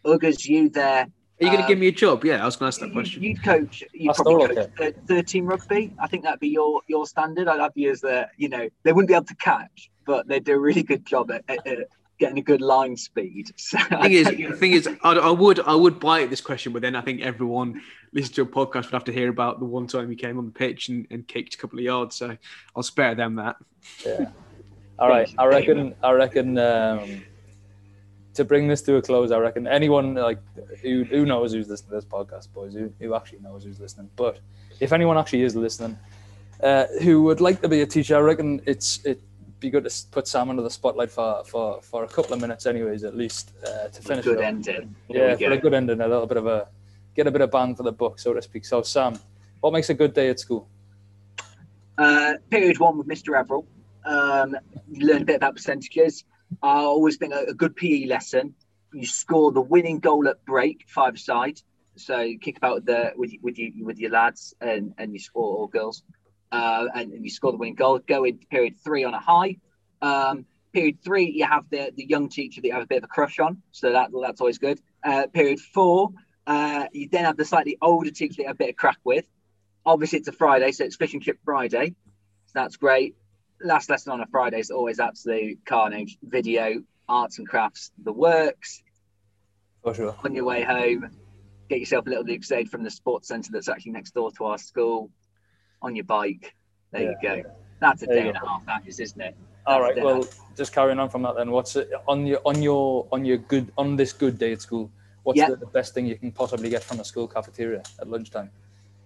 Uggers you there. Are you going to Um, give me a job? Yeah, I was going to ask that You- question. You'd coach. You'd probably all coach thir- thirteen rugby. I think that'd be your your standard. I'd have you as the you know they wouldn't be able to catch, but they do a really good job at, at, at getting a good line speed. <laughs> So I'd thing is, the thing is, I, I would, I would buy this question, but then I think everyone listening to a podcast would have to hear about the one time he came on the pitch and, and kicked a couple of yards. So I'll spare them that. Yeah. All right. I reckon. I reckon. Um, to bring this to a close, I reckon anyone like who, who knows who's listening to this podcast, boys, who, who actually knows who's listening. But if anyone actually is listening, uh, who would like to be a teacher, I reckon it's it'd be good to put Sam under the spotlight for for, for a couple of minutes, anyways, at least uh, to finish. good ending. Yeah, for go. a good ending, a little bit of a get a bit of bang for the buck, so to speak. So, Sam, what makes a good day at school? Uh, period one with Mr. Everill. Um, learn a bit about percentages. I always think a, a good PE lesson. You score the winning goal at break, five side. So you kick about the with with you with your lads and and you score or girls, uh, and, and you score the winning goal. Go in period three on a high. Um, period three, you have the the young teacher that you have a bit of a crush on. So that that's always good. Uh, period four, uh, you then have the slightly older teacher that you have a bit of crack with. Obviously, it's a Friday, so it's Fish and Chip Friday. So that's great. Last lesson on a Friday is always absolute carnage. Video, arts and crafts, the works. For sure. On your way home, get yourself a little Lucozade from the sports centre that's actually next door to our school. On your bike. There you go. That's a There day and go. a half, that is, isn't it? All That's right. the- Well, just carrying on from that, then. What's it, on your on your on your good on this good day at school? What's Yeah. the, the best thing you can possibly get from a school cafeteria at lunchtime?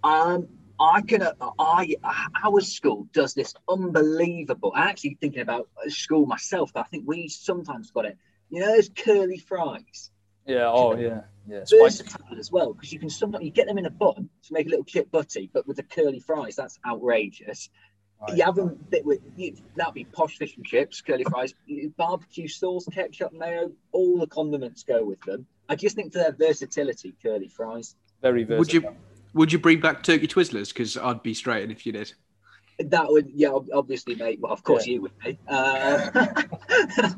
Um, I can. uh, I our school does this unbelievable. I'm actually thinking about a school myself. But I think we sometimes got it. You know, those curly fries. Yeah. Oh, yeah. Yeah. Spicy. Versatile as well because you can sometimes you get them in a bun to make a little chip butty, but with the curly fries, that's outrageous. Right. You have them bit with you, that'd be posh fish and chips, curly fries, barbecue sauce, ketchup, mayo, all the condiments go with them. I just think for their versatility, curly fries. Very versatile. Would you, would you bring back turkey twizzlers? Because I'd be straight if you did. That would, yeah, obviously, mate. Well, of course you would be. Uh, <laughs>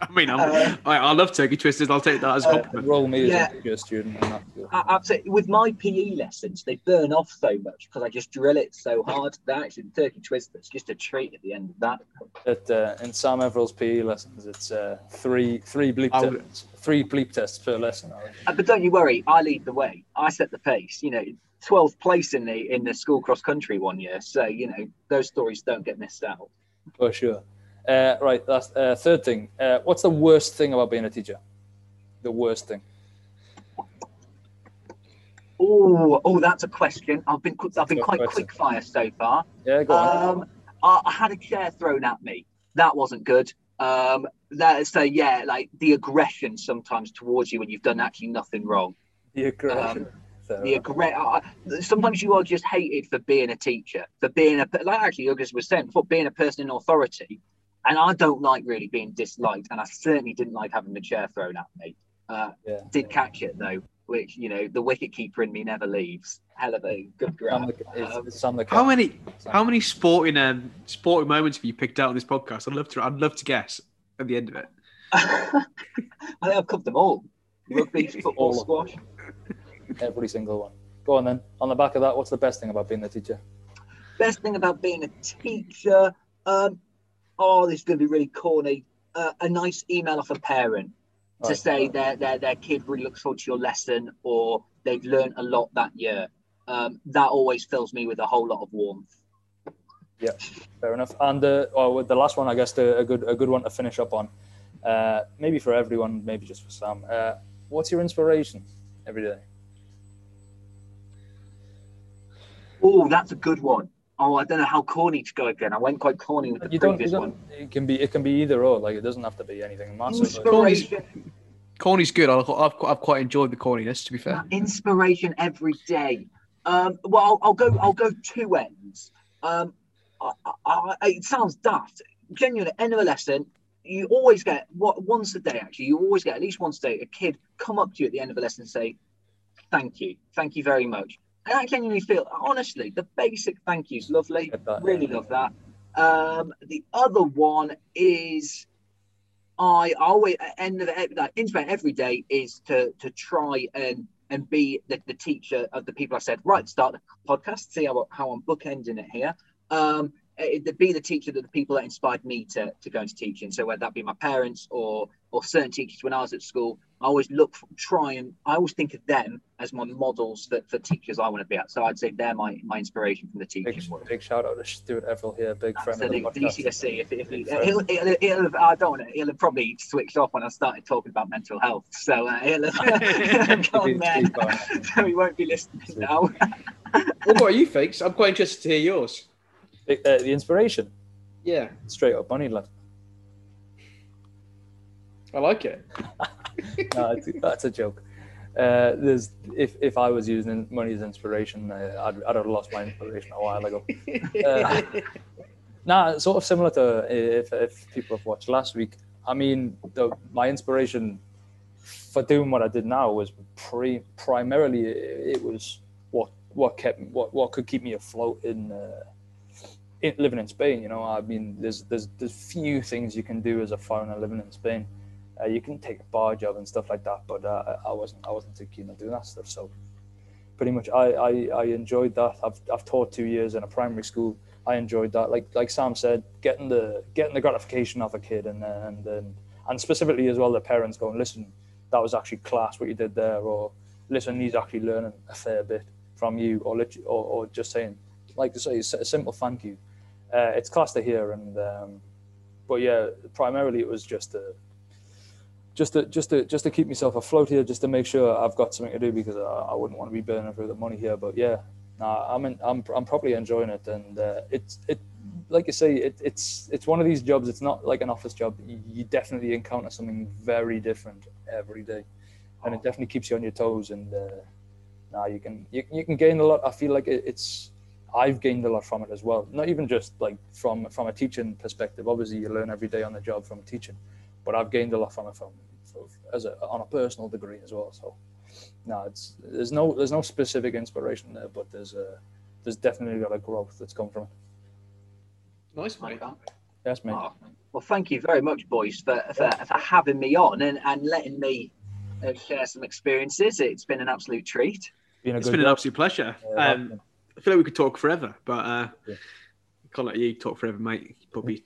I mean, I'm, Uh, I, I love turkey twizzlers. I'll take that as a Uh, compliment. roll me as Yeah. a teacher student. in that school. I- Absolutely. With my PE lessons, they burn off so much because I just drill it so hard. That actually, the turkey twizzler's just a treat at the end of that. At, uh, in Sam Everill's PE lessons, it's uh, three three bleep would- tests, three bleep tests per lesson. Uh, But don't you worry, I lead the way. I set the pace. You know, 12th place in the in the school cross country one year. So you know those stories don't get missed out. For sure. Uh, right. That's uh, third thing. Uh, what's the worst thing about being a teacher? The worst thing. Oh, oh, that's a question. I've been I've been quite quick fire so far. Yeah. Go on. Um, I, I had a chair thrown at me. That wasn't good. Um, that so yeah, like the aggression sometimes towards you when you've done actually nothing wrong. The aggression. um, Fair The enough. aggre- sometimes you are just hated for being a teacher, for being a like actually Uggers was saying for being a person in authority. And I don't like really being disliked, and I certainly didn't like having the chair thrown at me. Uh, yeah. did catch it though. which you know the wicket keeper in me never leaves. Hell of a good Sam grab. the, Um, it's, it's Sam the How many how many sporting um sporting moments have you picked out on this podcast? I'd love to I'd love to guess at the end of it. <laughs> I think I've covered them all. Rugby, <laughs> football, All squash. Every single one. Go on then. On the back of that, what's the best thing about being a teacher? Best thing about being a teacher, um, oh, this is going to be really corny. Uh, a nice email off a parent to Right. say their, their their kid really looks forward to your lesson or they've learned a lot that year. Um, that always fills me with a whole lot of warmth. Yeah, fair enough. And uh, well, with the last one, I guess the, a good a good one to finish up on. Uh, maybe for everyone, maybe just for Sam. Uh, what's your inspiration every day? Oh, that's a good one. Oh, I don't know how corny to go again. I went quite corny with the You don't. You previous don't one. it can be. It can be either or. Like it doesn't have to be anything massive. but- Inspiration, Corny's good. I've, I've, I've quite enjoyed the corniness. To be fair, inspiration every day. Um, well, I'll, I'll go. I'll go two ends. Um, I, I, I, it sounds daft. Genuinely, end of a lesson, you always get what once a day. Actually, you always get at least once a day a kid come up to you at the end of a lesson and say, "Thank you, thank you very much." And I genuinely feel, honestly, the basic thank yous, lovely. That, really yeah. love that. Um, the other one is I always end of the like every day is to to try and and be the, the teacher of the people I said right start the podcast. See how how I'm bookending it here. Um, eh, to be the teacher that the people that inspired me to, to go into teaching. So whether that be my parents or or certain teachers when I was at school, I always look for, try and I always think of them as my models for, for teachers I want to be at. So I'd say they're my my inspiration from the teaching Big, world. big shout out to Stuart Everill here, big friend of the Absolutely, podcast. DCSC. If, if he, Big friend. he'll, he'll, he'll have, I don't know, he'll have probably switched off when I started talking about mental health. So uh, he'll <laughs> <laughs> have gone there. <laughs> so he won't be listening now. what about you, Fakes? I'm quite interested to hear yours. Big- uh, the inspiration, Yeah, straight up money, lad. I like it. No, that's a joke. Uh, there's if if I was using money as inspiration, uh, I'd, I'd have lost my inspiration a while ago. Uh, <laughs> nah, sort of similar to if if people have watched last week. I mean, the, my inspiration for doing what I did now was pre primarily it was what what kept what what could keep me afloat in. Uh, in, living in Spain, you know, I mean, there's there's there's few things you can do as a foreigner living in Spain. Uh, you can take a bar job and stuff like that, but uh, I wasn't I wasn't too keen on doing that stuff. So pretty much I, I, I enjoyed that. I've, I've taught two years in a primary school. I enjoyed that. Like like Sam said, getting the getting the gratification of a kid and and and, and specifically as well the parents going, listen, that was actually class what you did there, or listen, he's actually learning a fair bit from you, or or, or just saying like to say a simple thank you. Uh, it's class to hear, and um, but yeah, primarily it was just a just to just to just to keep myself afloat here, just to make sure I've got something to do because I, I wouldn't want to be burning through the money here. But yeah, nah, I'm in, I'm I'm probably enjoying it, and uh, it's it like you say, it, it's it's one of these jobs. It's not like an office job. You, definitely encounter something very different every day, and it definitely keeps you on your toes. And uh, now you can you, you can gain a lot. I feel like it, it's I've gained a lot from it as well. Not even just like from from a teaching perspective. Obviously, you learn every day on the job from teaching, but I've gained a lot from it from, from as a on a personal degree as well. So, no, it's there's no there's no specific inspiration there, but there's a there's definitely a lot of growth that's come from it. Nice, mate. Yes, mate. Oh, well, thank you very much, boys, for, for, for having me on and, and letting me uh, share some experiences. It's been an absolute treat. Been a It's good been an absolute pleasure. Yeah, Um, I feel like we could talk forever, but uh, Yeah. can't let you talk forever, mate. Probably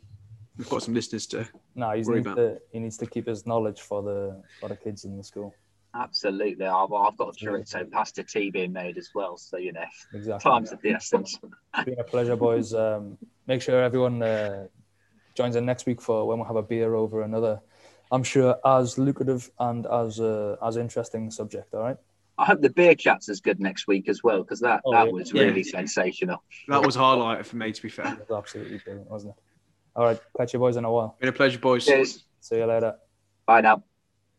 we've got some listeners to. No, he worry needs to he needs to keep his knowledge for the for the kids in the school. Absolutely. I've, I've got a chorizo pasta tea being made as well. So, you know, Exactly. time's of the essence. It's been a pleasure, boys. <laughs> Um, make sure everyone uh, joins in next week for when we'll have a beer over another, I'm sure, as lucrative and as uh, as interesting subject. All right. I hope the beer chat's as good next week as well, because that, Oh, that yeah. was Yeah. really sensational. That was a highlight for me, to be fair. It was absolutely brilliant, wasn't it? All right. Catch you boys in a while. Been a pleasure, boys. Cheers. See you later. Bye now.